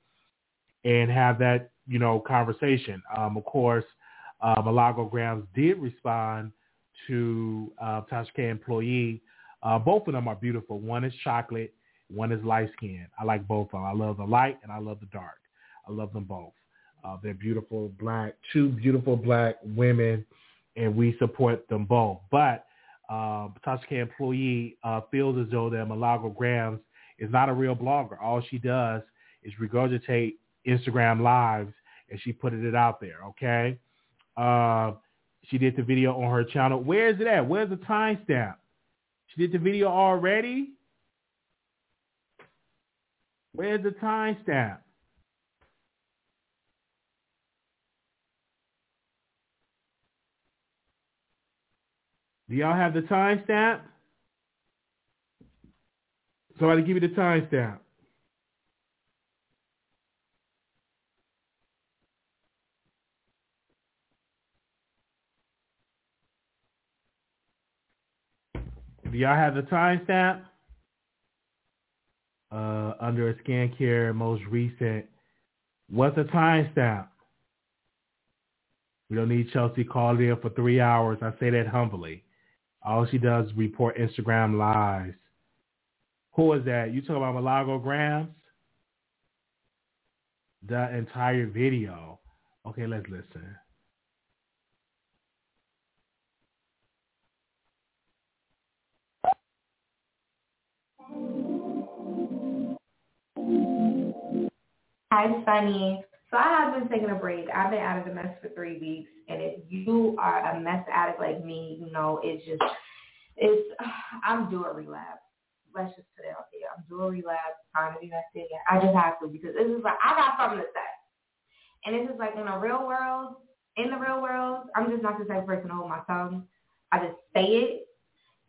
and have that, you know, conversation. Um, of course, uh, Grams did respond to uh, Tasha K employee. Uh, both of them are beautiful. One is chocolate, one is light skin. I like both of them. I love the light and I love the dark. I love them both. Uh, they're beautiful black, two beautiful black women, and we support them both. But uh, Tasha K employee uh, feels as though that Malago Grams is not a real blogger. All she does is regurgitate Instagram lives and she put it out there. Okay. Uh, she did the video on her channel. Where is it at? Where's the timestamp? She did the video already. Where's the timestamp? Do y'all have the timestamp? Somebody give me the timestamp. Do y'all have the timestamp? Uh, under a scan care, most recent. What's the timestamp? We don't need Chelsea called in for three hours. I say that humbly. All she does is report Instagram lives. Who is that? You talking about Malago Grams? The entire video. Okay, let's listen.
Hi, Sunny. So I have been taking a break. I've been out of the mess for three weeks, and if you are a mess addict like me, you know it's just it's I'm due a relapse. Let's just put it out there. I'm due a relapse. Trying to be messy again. I just have to because this is like I got something to say, and this is like in the real world. In the real world, I'm just not the type of person to hold my tongue. I just say it,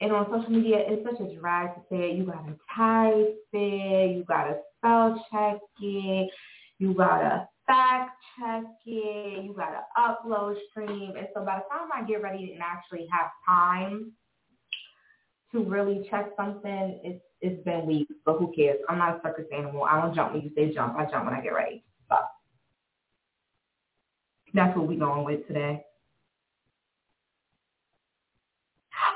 and on social media, it's such a drag to say it. You gotta type it. You gotta spell check it. You gotta fact check it. You gotta upload stream. And so by the time I get ready and actually have time to really check something, it's it's been weeks. But who cares? I'm not a circus animal. I don't jump when you say jump. I jump when I get ready. So that's what we're going with today.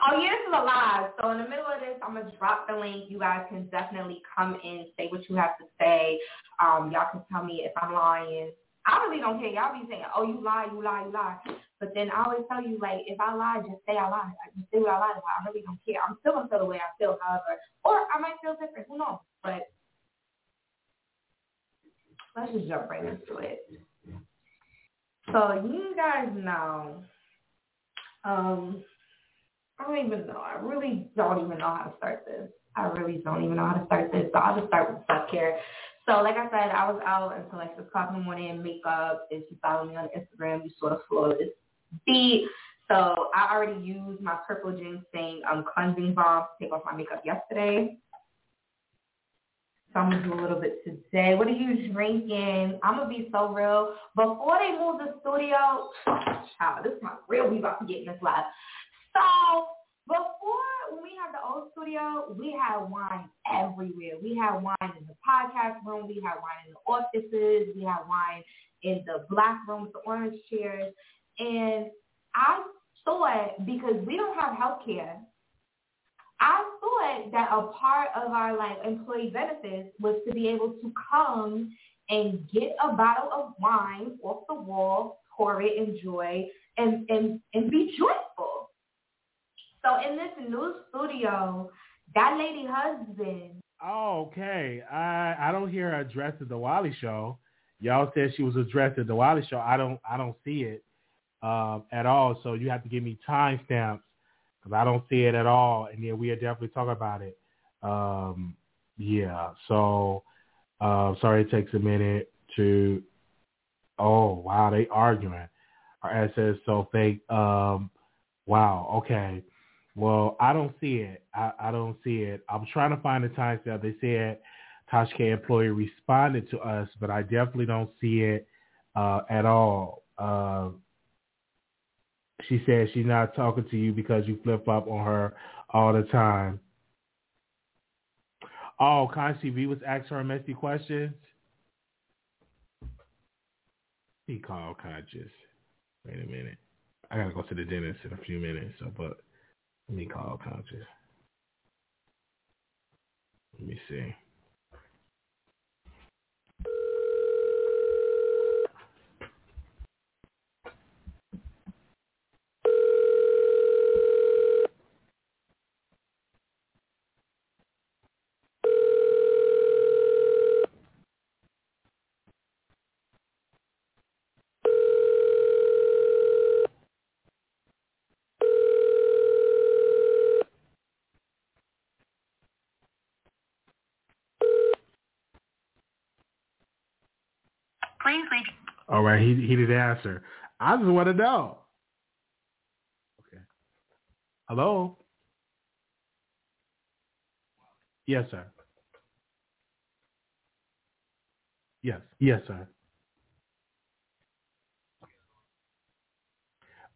Oh yeah, this is a live. So in the middle of this, I'm gonna drop the link. You guys can definitely come in, say what you have to say. Um, y'all can tell me if I'm lying. I really don't care. Y'all be saying, "Oh, you lie, you lie, you lie," but then I always tell you, like, if I lie, just say I lied. Just say what I lied about. I really don't care. I'm still gonna feel the way I feel, however, or I might feel different. Who knows? But let's just jump right into it. So you guys know, um, I don't even know. I really don't even know how to start this. I really don't even know how to start this. So I'll just start with self-care. So like I said, I was out until like 6 o'clock in the morning in makeup. If you follow me on Instagram, you sort of follow this feet. So I already used my purple ginseng um, cleansing balm to take off my makeup yesterday. So I'm gonna do a little bit today. What are you drinking? I'm gonna be so real. Before they move the studio, child, this is my real. We about to get in this live. So before when we had the old studio, we had wine everywhere. We had wine in the podcast room. We had wine in the offices. We had wine in the black room with the orange chairs. And I thought because we don't have health care I thought that a part of our like employee benefits was to be able to come and get a bottle of wine off the wall, pour it, enjoy, and and and be joyful. So in this new studio, that lady husband.
Oh, okay. I I don't hear her addressed at the Wally show. Y'all said she was addressed at the Wally show. I don't I don't see it um, at all. So you have to give me timestamps because I don't see it at all. And yeah, we are definitely talk about it. Um, yeah. So uh, sorry it takes a minute to. Oh wow, they arguing. Our says so fake. Um, wow. Okay. Well, I don't see it. I, I don't see it. I'm trying to find the timestamp. They said Tasha K employee responded to us, but I definitely don't see it uh, at all. Uh, she said she's not talking to you because you flip flop on her all the time. Oh, Concy V was asking her messy questions. He called conscious. Wait a minute. I gotta go to the dentist in a few minutes, so but let me call conscious. Let me see. All right, he he did answer. I just want to know. Okay. Hello. Yes, sir. Yes. Yes, sir.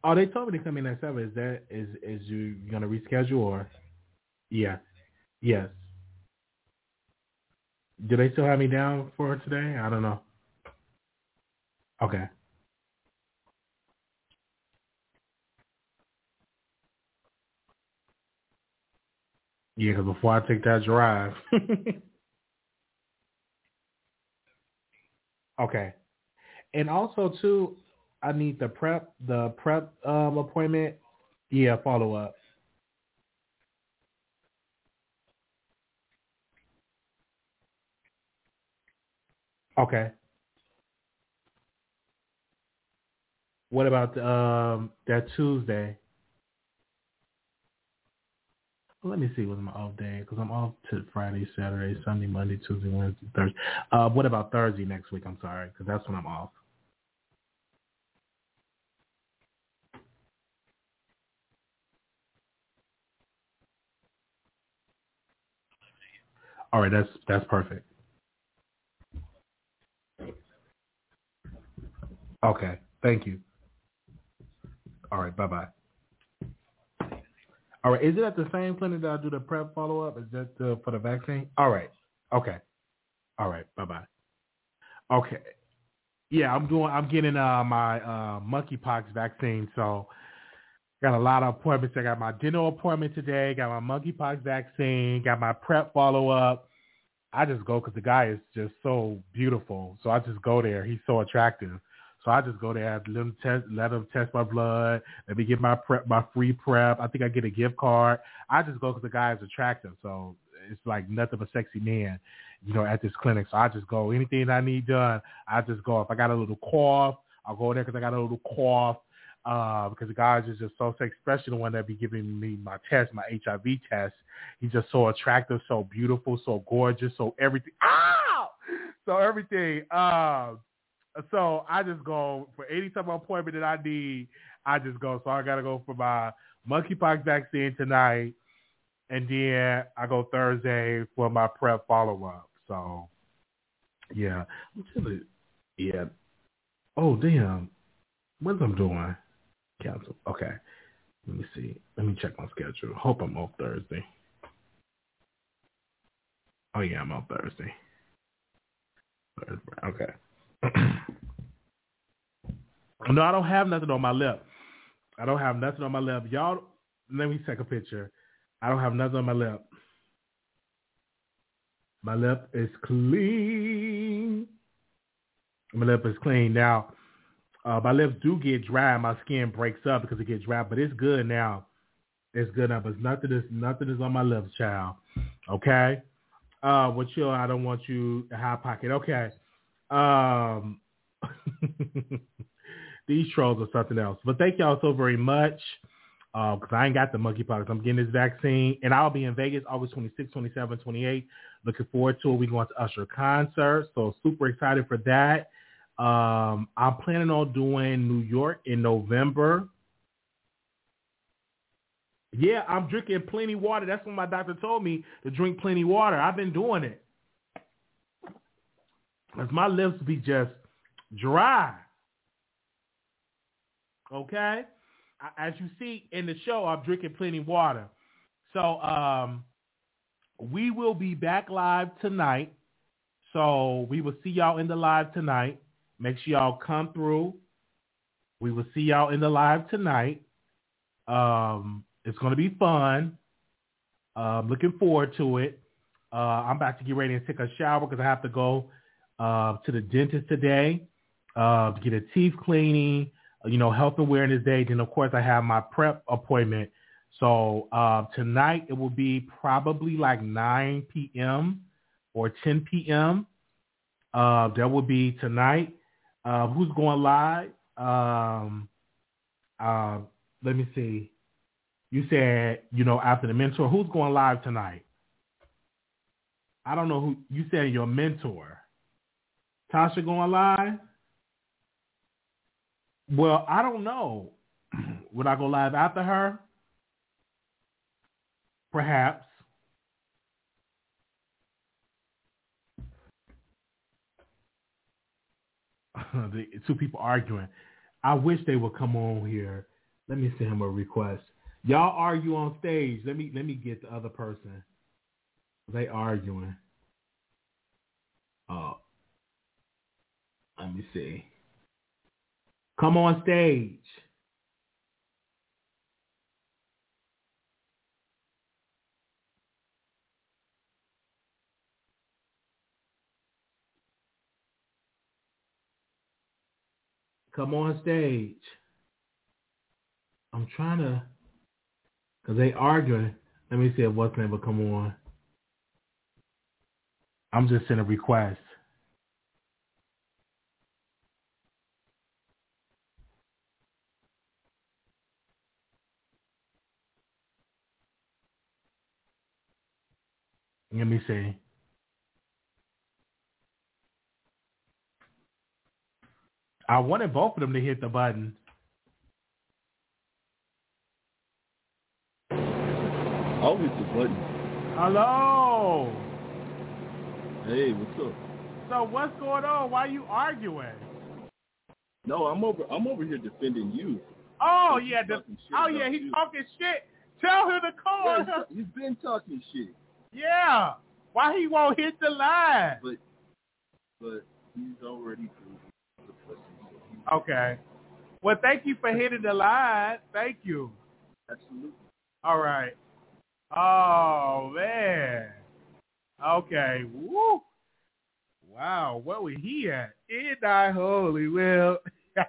Oh, they told me to come in at seven. Is that is is you gonna reschedule or? Yeah. Yes. Do they still have me down for today? I don't know. Okay. Yeah, because before I take that drive. okay. And also too, I need the prep the prep um, appointment. Yeah, follow up. Okay. What about um that Tuesday? Let me see what's my off day because I'm off to Friday, Saturday, Sunday, Monday, Tuesday, Wednesday, Thursday. Uh, what about Thursday next week? I'm sorry because that's when I'm off. All right, that's that's perfect. Okay, thank you. All right. Bye bye. All right. Is it at the same clinic that I do the prep follow up? Is that the, for the vaccine? All right. Okay. All right. Bye bye. Okay. Yeah, I'm doing. I'm getting uh, my uh, monkeypox vaccine. So got a lot of appointments. I got my dental appointment today. Got my monkeypox vaccine. Got my prep follow up. I just go because the guy is just so beautiful. So I just go there. He's so attractive. So I just go there, let them test, let them test my blood. Let me get my prep, my free prep. I think I get a gift card. I just go because the guy is attractive. So it's like nothing but sexy man, you know, at this clinic. So I just go. Anything I need done, I just go. If I got a little cough, I'll go there because I got a little cough. Uh, because the guy is just so sexy, especially the one that be giving me my test, my HIV test. He's just so attractive, so beautiful, so gorgeous, so everything. Ah! So everything. Uh, So I just go for any type of appointment that I need. I just go. So I gotta go for my monkeypox vaccine tonight, and then I go Thursday for my prep follow up. So yeah, I'm yeah. Oh damn, what's I'm doing? Cancel. Okay. Let me see. Let me check my schedule. Hope I'm off Thursday. Oh yeah, I'm off Thursday. Thursday. Okay. No, I don't have nothing on my lip. I don't have nothing on my lip. Y'all, let me take a picture. I don't have nothing on my lip. My lip is clean. My lip is clean. Now, uh, my lips do get dry. My skin breaks up because it gets dry, but it's good now. It's good now, but nothing is nothing is on my lips, child. Okay. Uh, well, chill. I don't want you to high pocket. Okay. Um, these trolls are something else. But thank y'all so very much. Because uh, I ain't got the monkeypox. I'm getting this vaccine, and I'll be in Vegas August 26, 27, 28. Looking forward to it. We're going to Usher concert, so super excited for that. Um, I'm planning on doing New York in November. Yeah, I'm drinking plenty water. That's what my doctor told me to drink plenty water. I've been doing it. As my lips be just dry. Okay? As you see in the show, I'm drinking plenty water. So um, we will be back live tonight. So we will see y'all in the live tonight. Make sure y'all come through. We will see y'all in the live tonight. Um, it's going to be fun. Uh, looking forward to it. Uh, I'm about to get ready and take a shower because I have to go uh, to the dentist today uh, get a teeth cleaning, you know, health awareness day. Then, of course, I have my prep appointment. So uh, tonight it will be probably like 9 p.m. or 10 p.m. Uh, that will be tonight. Uh, who's going live? Um, uh, let me see. You said, you know, after the mentor, who's going live tonight? I don't know who you said your mentor. Tasha going live? Well, I don't know. Would I go live after her? Perhaps. the two people arguing. I wish they would come on here. Let me send him a request. Y'all argue on stage. Let me let me get the other person. They arguing. Oh. Let me see. Come on stage. Come on stage. I'm trying to, cause they arguing. Let me see if what's name will come on. I'm just sending a request. Let me see. I wanted both of them to hit the button.
I'll hit the button.
Hello.
Hey, what's up?
So what's going on? Why are you arguing?
No, I'm over. I'm over here defending you.
Oh yeah, the, oh yeah, he's you. talking shit. Tell him to call.
Yeah, he's been talking shit.
Yeah. Why he won't hit the line?
But but he's already
Okay. Well, thank you for hitting the line. Thank you.
Absolutely.
All right. Oh man. Okay. Woo. Wow. Where was he at? In thy holy will.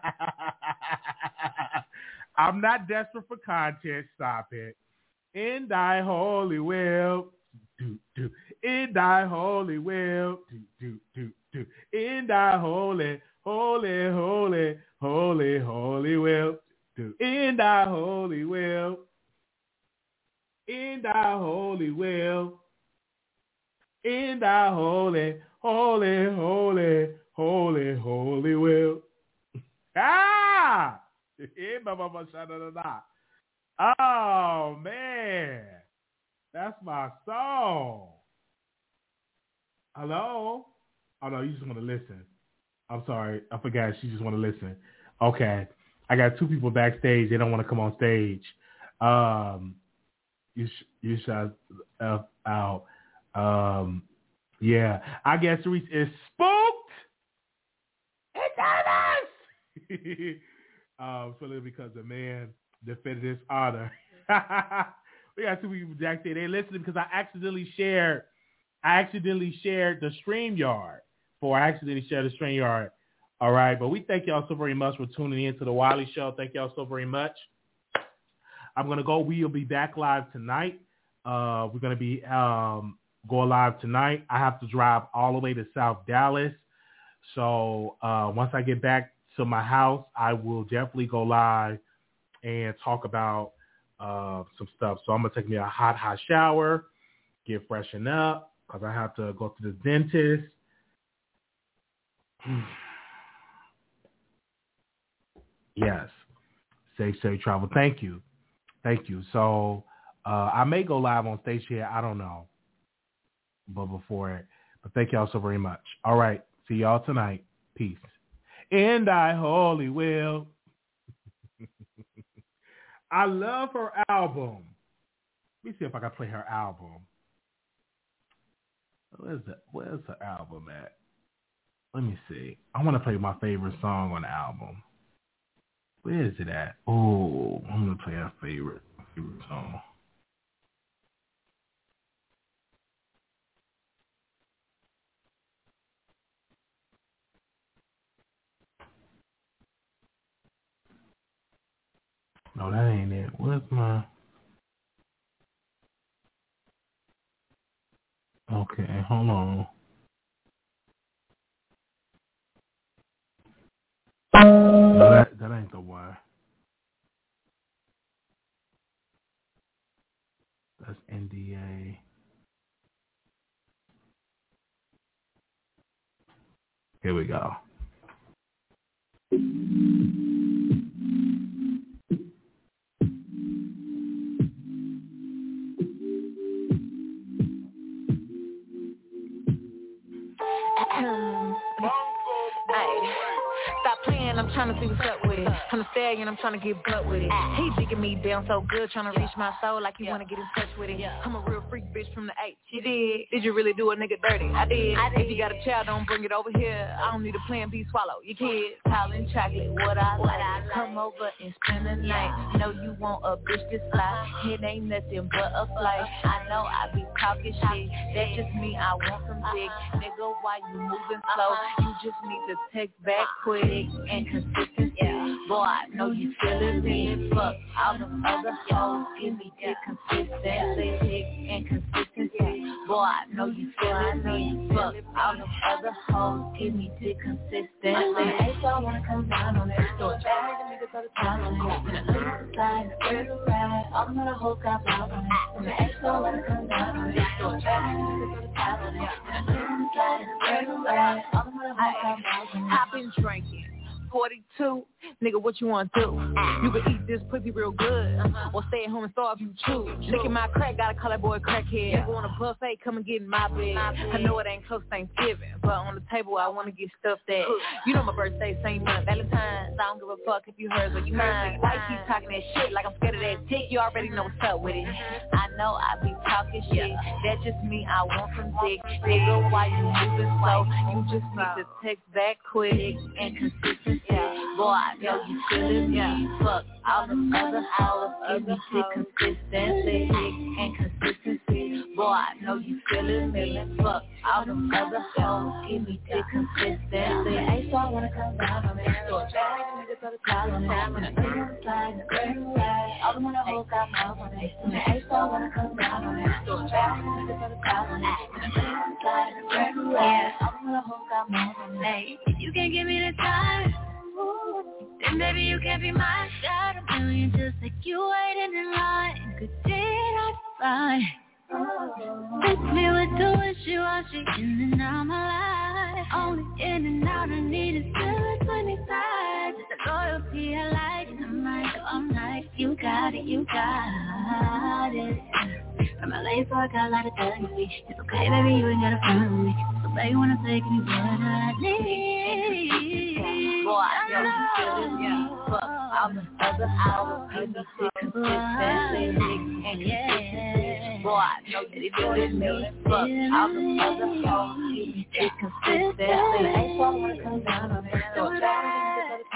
I'm not desperate for content. Stop it. In thy holy will. Do, do. In thy holy will. Do, do, do, do. In thy holy holy, holy, holy, holy will. In thy holy will. In thy holy will. In thy holy, holy, holy, holy, holy will. Ah! Oh man, that's my song. Hello? Oh no, you just want to listen. I'm sorry, I forgot. She just want to listen. Okay, I got two people backstage. They don't want to come on stage. Um, you sh- you shut f out. Um, yeah, I guess Reese is spooked. It's us. um, solely because the man defended his honor. we got two people backstage. They listening because I accidentally shared. I accidentally shared the StreamYard. For I accidentally shared the StreamYard. All right, but we thank y'all so very much for tuning in to the Wiley Show. Thank y'all so very much. I'm gonna go. We'll be back live tonight. Uh, we're gonna be um, going live tonight. I have to drive all the way to South Dallas. So uh, once I get back to my house, I will definitely go live and talk about uh, some stuff. So I'm gonna take me a hot, hot shower, get freshened up because I have to go to the dentist. yes, safe, safe travel. Thank you, thank you. So uh, I may go live on stage here. I don't know, but before it. But thank y'all so very much. All right, see y'all tonight. Peace. And I wholly will. I love her album. Let me see if I can play her album. Where's the Where's the album at? Let me see. I want to play my favorite song on the album. Where is it at? Oh, I'm gonna play our favorite favorite song. No, that ain't it. What's my? Okay, hold on. No, that that ain't the one. That's NDA. Here we go.
long Playing, I'm trying to see what's up with it. I'm a stallion, I'm trying to get butt with it. He digging me down so good, trying to reach my soul like he wanna get in touch with it. I'm a real freak bitch from the H. You did? Did you really do a nigga dirty? I did. If you got a child, don't bring it over here. I don't need a plan B, swallow your kid. Pollen chocolate, what I like. Come over and spend the night. Know you want a bitch to fly. It ain't nothing but a flight. I know I be talking shit. That's just me, I want some dick. Uh-huh. Nigga, why you moving slow? Uh-huh. You just need to take back quick and consistency. Boy, I know you feeling me. Fuck all them other hoes. Give me dick consistency. And consistency. Boy, I know you feeling me. Fuck all them other hoes. Give me dick consistency. I wanna come down on it. So it's bad, the nigga throw the time on it. And I look at side, where the ride. All them other hoes got blood on it. And the ex so I wanna come down on it. So it's bad, the nigga throw the time on it. And I look at side, where the ride. All hoes got blood on it. I've been drinking. 42, nigga, what you want to do? You can eat this pussy real good, or stay at home and starve you choose. At my crack, got a color boy crackhead. Nigga want a buffet, come and get in my bed. I know it ain't close Thanksgiving, but on the table I want to get stuff that. You know my birthday, same month, Valentine's. I don't give a fuck if you heard or you mine. Why you keep talking that shit like I'm scared of that dick? You already know what's up with it. I know I be talking shit, that's just me, I want some dick. Nigga, why you moving slow? You just need to text back quick and consistency. Boy, I know you feeling me. Fuck all the other hoes. Give me dick consistency. And consistency. Boy, I know you feeling me. Fuck all the other hoes. Give me dick consistency. Hey, so I wanna come down on it. So I try to niggas throw the call on it. And I think on the side, and I bring right. All the other hoes got mouth on it. And hey, so I wanna come down on it. So I try to niggas throw the call on it. And I think on the side, and I bring right. All the other hoes got mouth on it. If you can give me the time. Then baby you can be my shot a million just like you waited in line. Good day, that's fine.
It's me with the wishy-washy in and out my life. Only in and out, I need is good 25. Just the loyalty I like. I'm like, I'm like, you got it, you got it. From LA, so I got a lot of me. It's okay, baby, you ain't gotta front me. So baby, wanna take me what I need.
Boy, feel this, yeah. Fuck all the other hours, sick, consistently, and yeah. Boy, yo, you feel this, me. Fuck all the other hours, you be sick, consistently. Ain't so I wanna come down on it,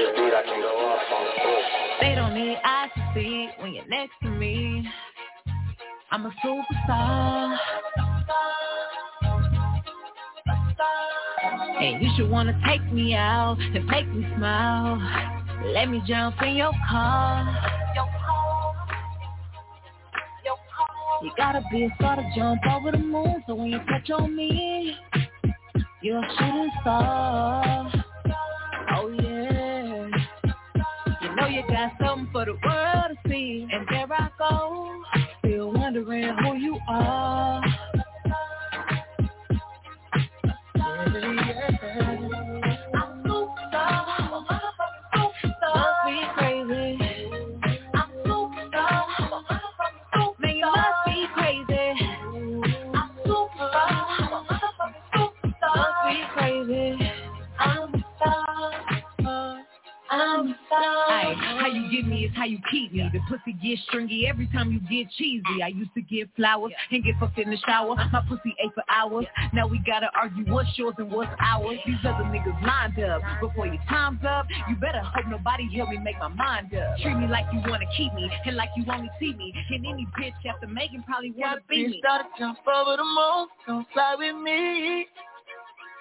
ain't so I wanna come down on it.
They don't need eyes to see when you're next to me. I'm a superstar. And you should wanna take me out and make me smile. Let me jump in your car. You gotta be a star to jump over the moon, so when you touch on me, you're a shooting star. Got something for the world to see, and there I go, still wondering who you are.
Me. The pussy gets stringy every time you get cheesy. I used to get flowers and get fucked in the shower. Uh-huh. My pussy ate for hours. Now we gotta argue what's yours and what's ours. These other niggas lined up. Before your time's up, you better hope nobody help me make my mind up. Treat me like you wanna keep me and like you only see me. And any bitch after Megan probably wanna be me.
Gotta jump over the moon, come fly with me.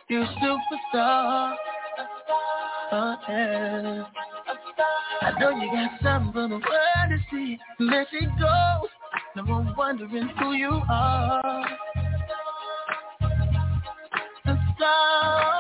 You superstar. I know you got something for the world to see. Let it go. No one wondering who you are. A star.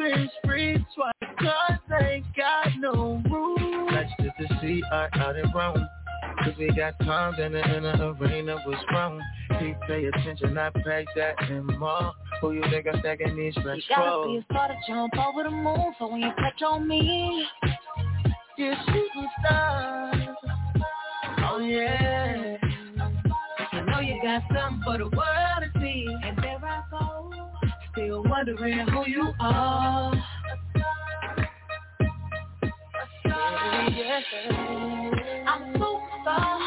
Shopping spree, twice. Cars ain't got no room. Let's just to see art out in Rome. Cause we got times in the, in the arena was wrong. Please pay attention, I pay that and more. Who you think I'm stacking these
You gotta be a star to jump over the moon, so when you touch on me,
You're shooting star. Oh yeah.
You know you got something for the world wondering who you are.
I'm a superstar.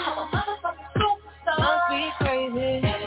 Must be crazy.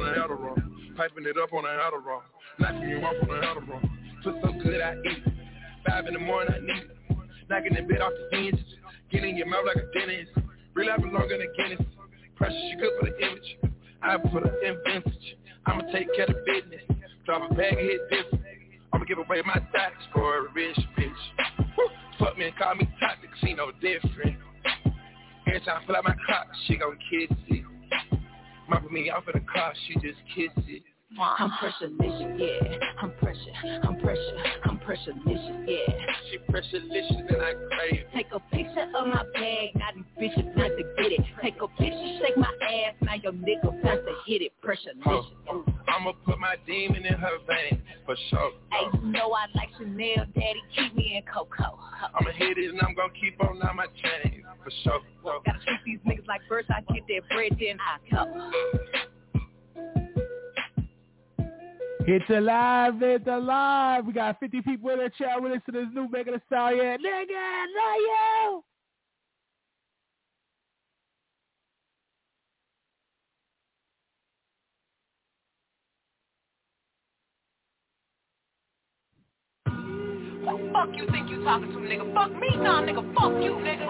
On
Adderall. Piping it up on the Adderall. Knocking you off on the Adderall. Feel so good I eat. Five in the morning I need it. Knocking the bed off the hinges. Getting in your mouth like a dentist. Is longer than Guinness. Pressure she good for the image. I put her in vintage. I'ma take care of business. Drop a bag and hit this. I'ma give away my thoughts for a rich bitch. Woo. Fuck me and call me toxic, she no different. Every time I fill out my cup, she gon' kiss it. Mopping me off in the car, she just kiss it.
I'm pressure licious, yeah. I'm pressure, I'm pressure, I'm pressure licious, yeah.
She Pressurelicious and I crave.
Take a picture of my bag, now these bitches not to get it. Take a picture, shake my ass, now your nigga about to hit it. Pressurelicious.
Oh, I'ma put my demon in her vein, for sure.
Hey, you know I like Chanel, daddy, keep me in Coco.
I'ma hit it and I'm gonna keep on on my chain, for sure.
Gotta treat these niggas like birds, I get their bread, then I come.
It's alive, it's alive. We got 50 people in the chat with us to this new Megan Thee Stallion. Nigga, I love you.
What fuck you think you talking to, nigga? Fuck me, nah, nigga. Fuck you, nigga.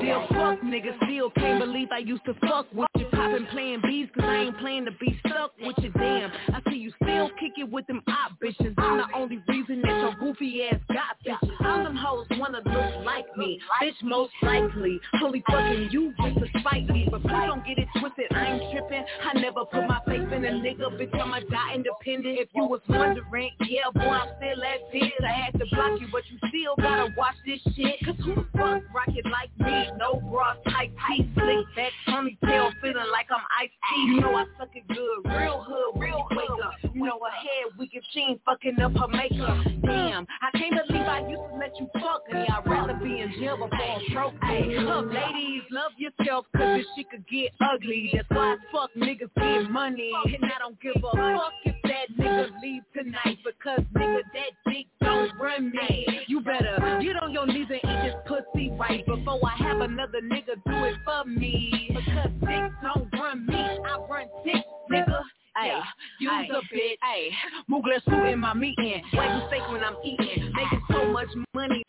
Still fuck, nigga. Still can't believe I used to fuck with you. Poppin' playing bees, cause I ain't playing to be stuck with your Damn, I see you still kick it with them op bitches. I'm the only reason that your goofy ass got bitches. All them hoes wanna look like me. Bitch, most likely. Holy fucking you just to spite me. But please don't get it twisted. I ain't tripping. I never put my faith in a nigga. Bitch, I'ma die independent. If you was wondering, yeah, boy, I'm still at biz. I had to block you, but you still gotta watch this shit. Cause who the fuck rock it like me? No bra, tight tee, slick back, ponytail, feeling like I'm iced tea. You know I suck it good, real hood, real wake up. You know her head if she ain't fucking up her makeup. Damn, I can't believe I used to let you fuck me. I'd rather be in jail before a stroke. Hey, look, ladies, love yourself, cause this shit could get ugly. That's why fuck niggas get money. And I don't give a fuck if that nigga leave tonight, because nigga, that dick don't run me. You better get on your knees and eat this pussy right before I have another nigga do it for me. Because dicks don't run me, I run dicks, nigga. Hey, use a bit. Hey, move less food in my meat. meeting. White mistake when I'm eating. Making so much money.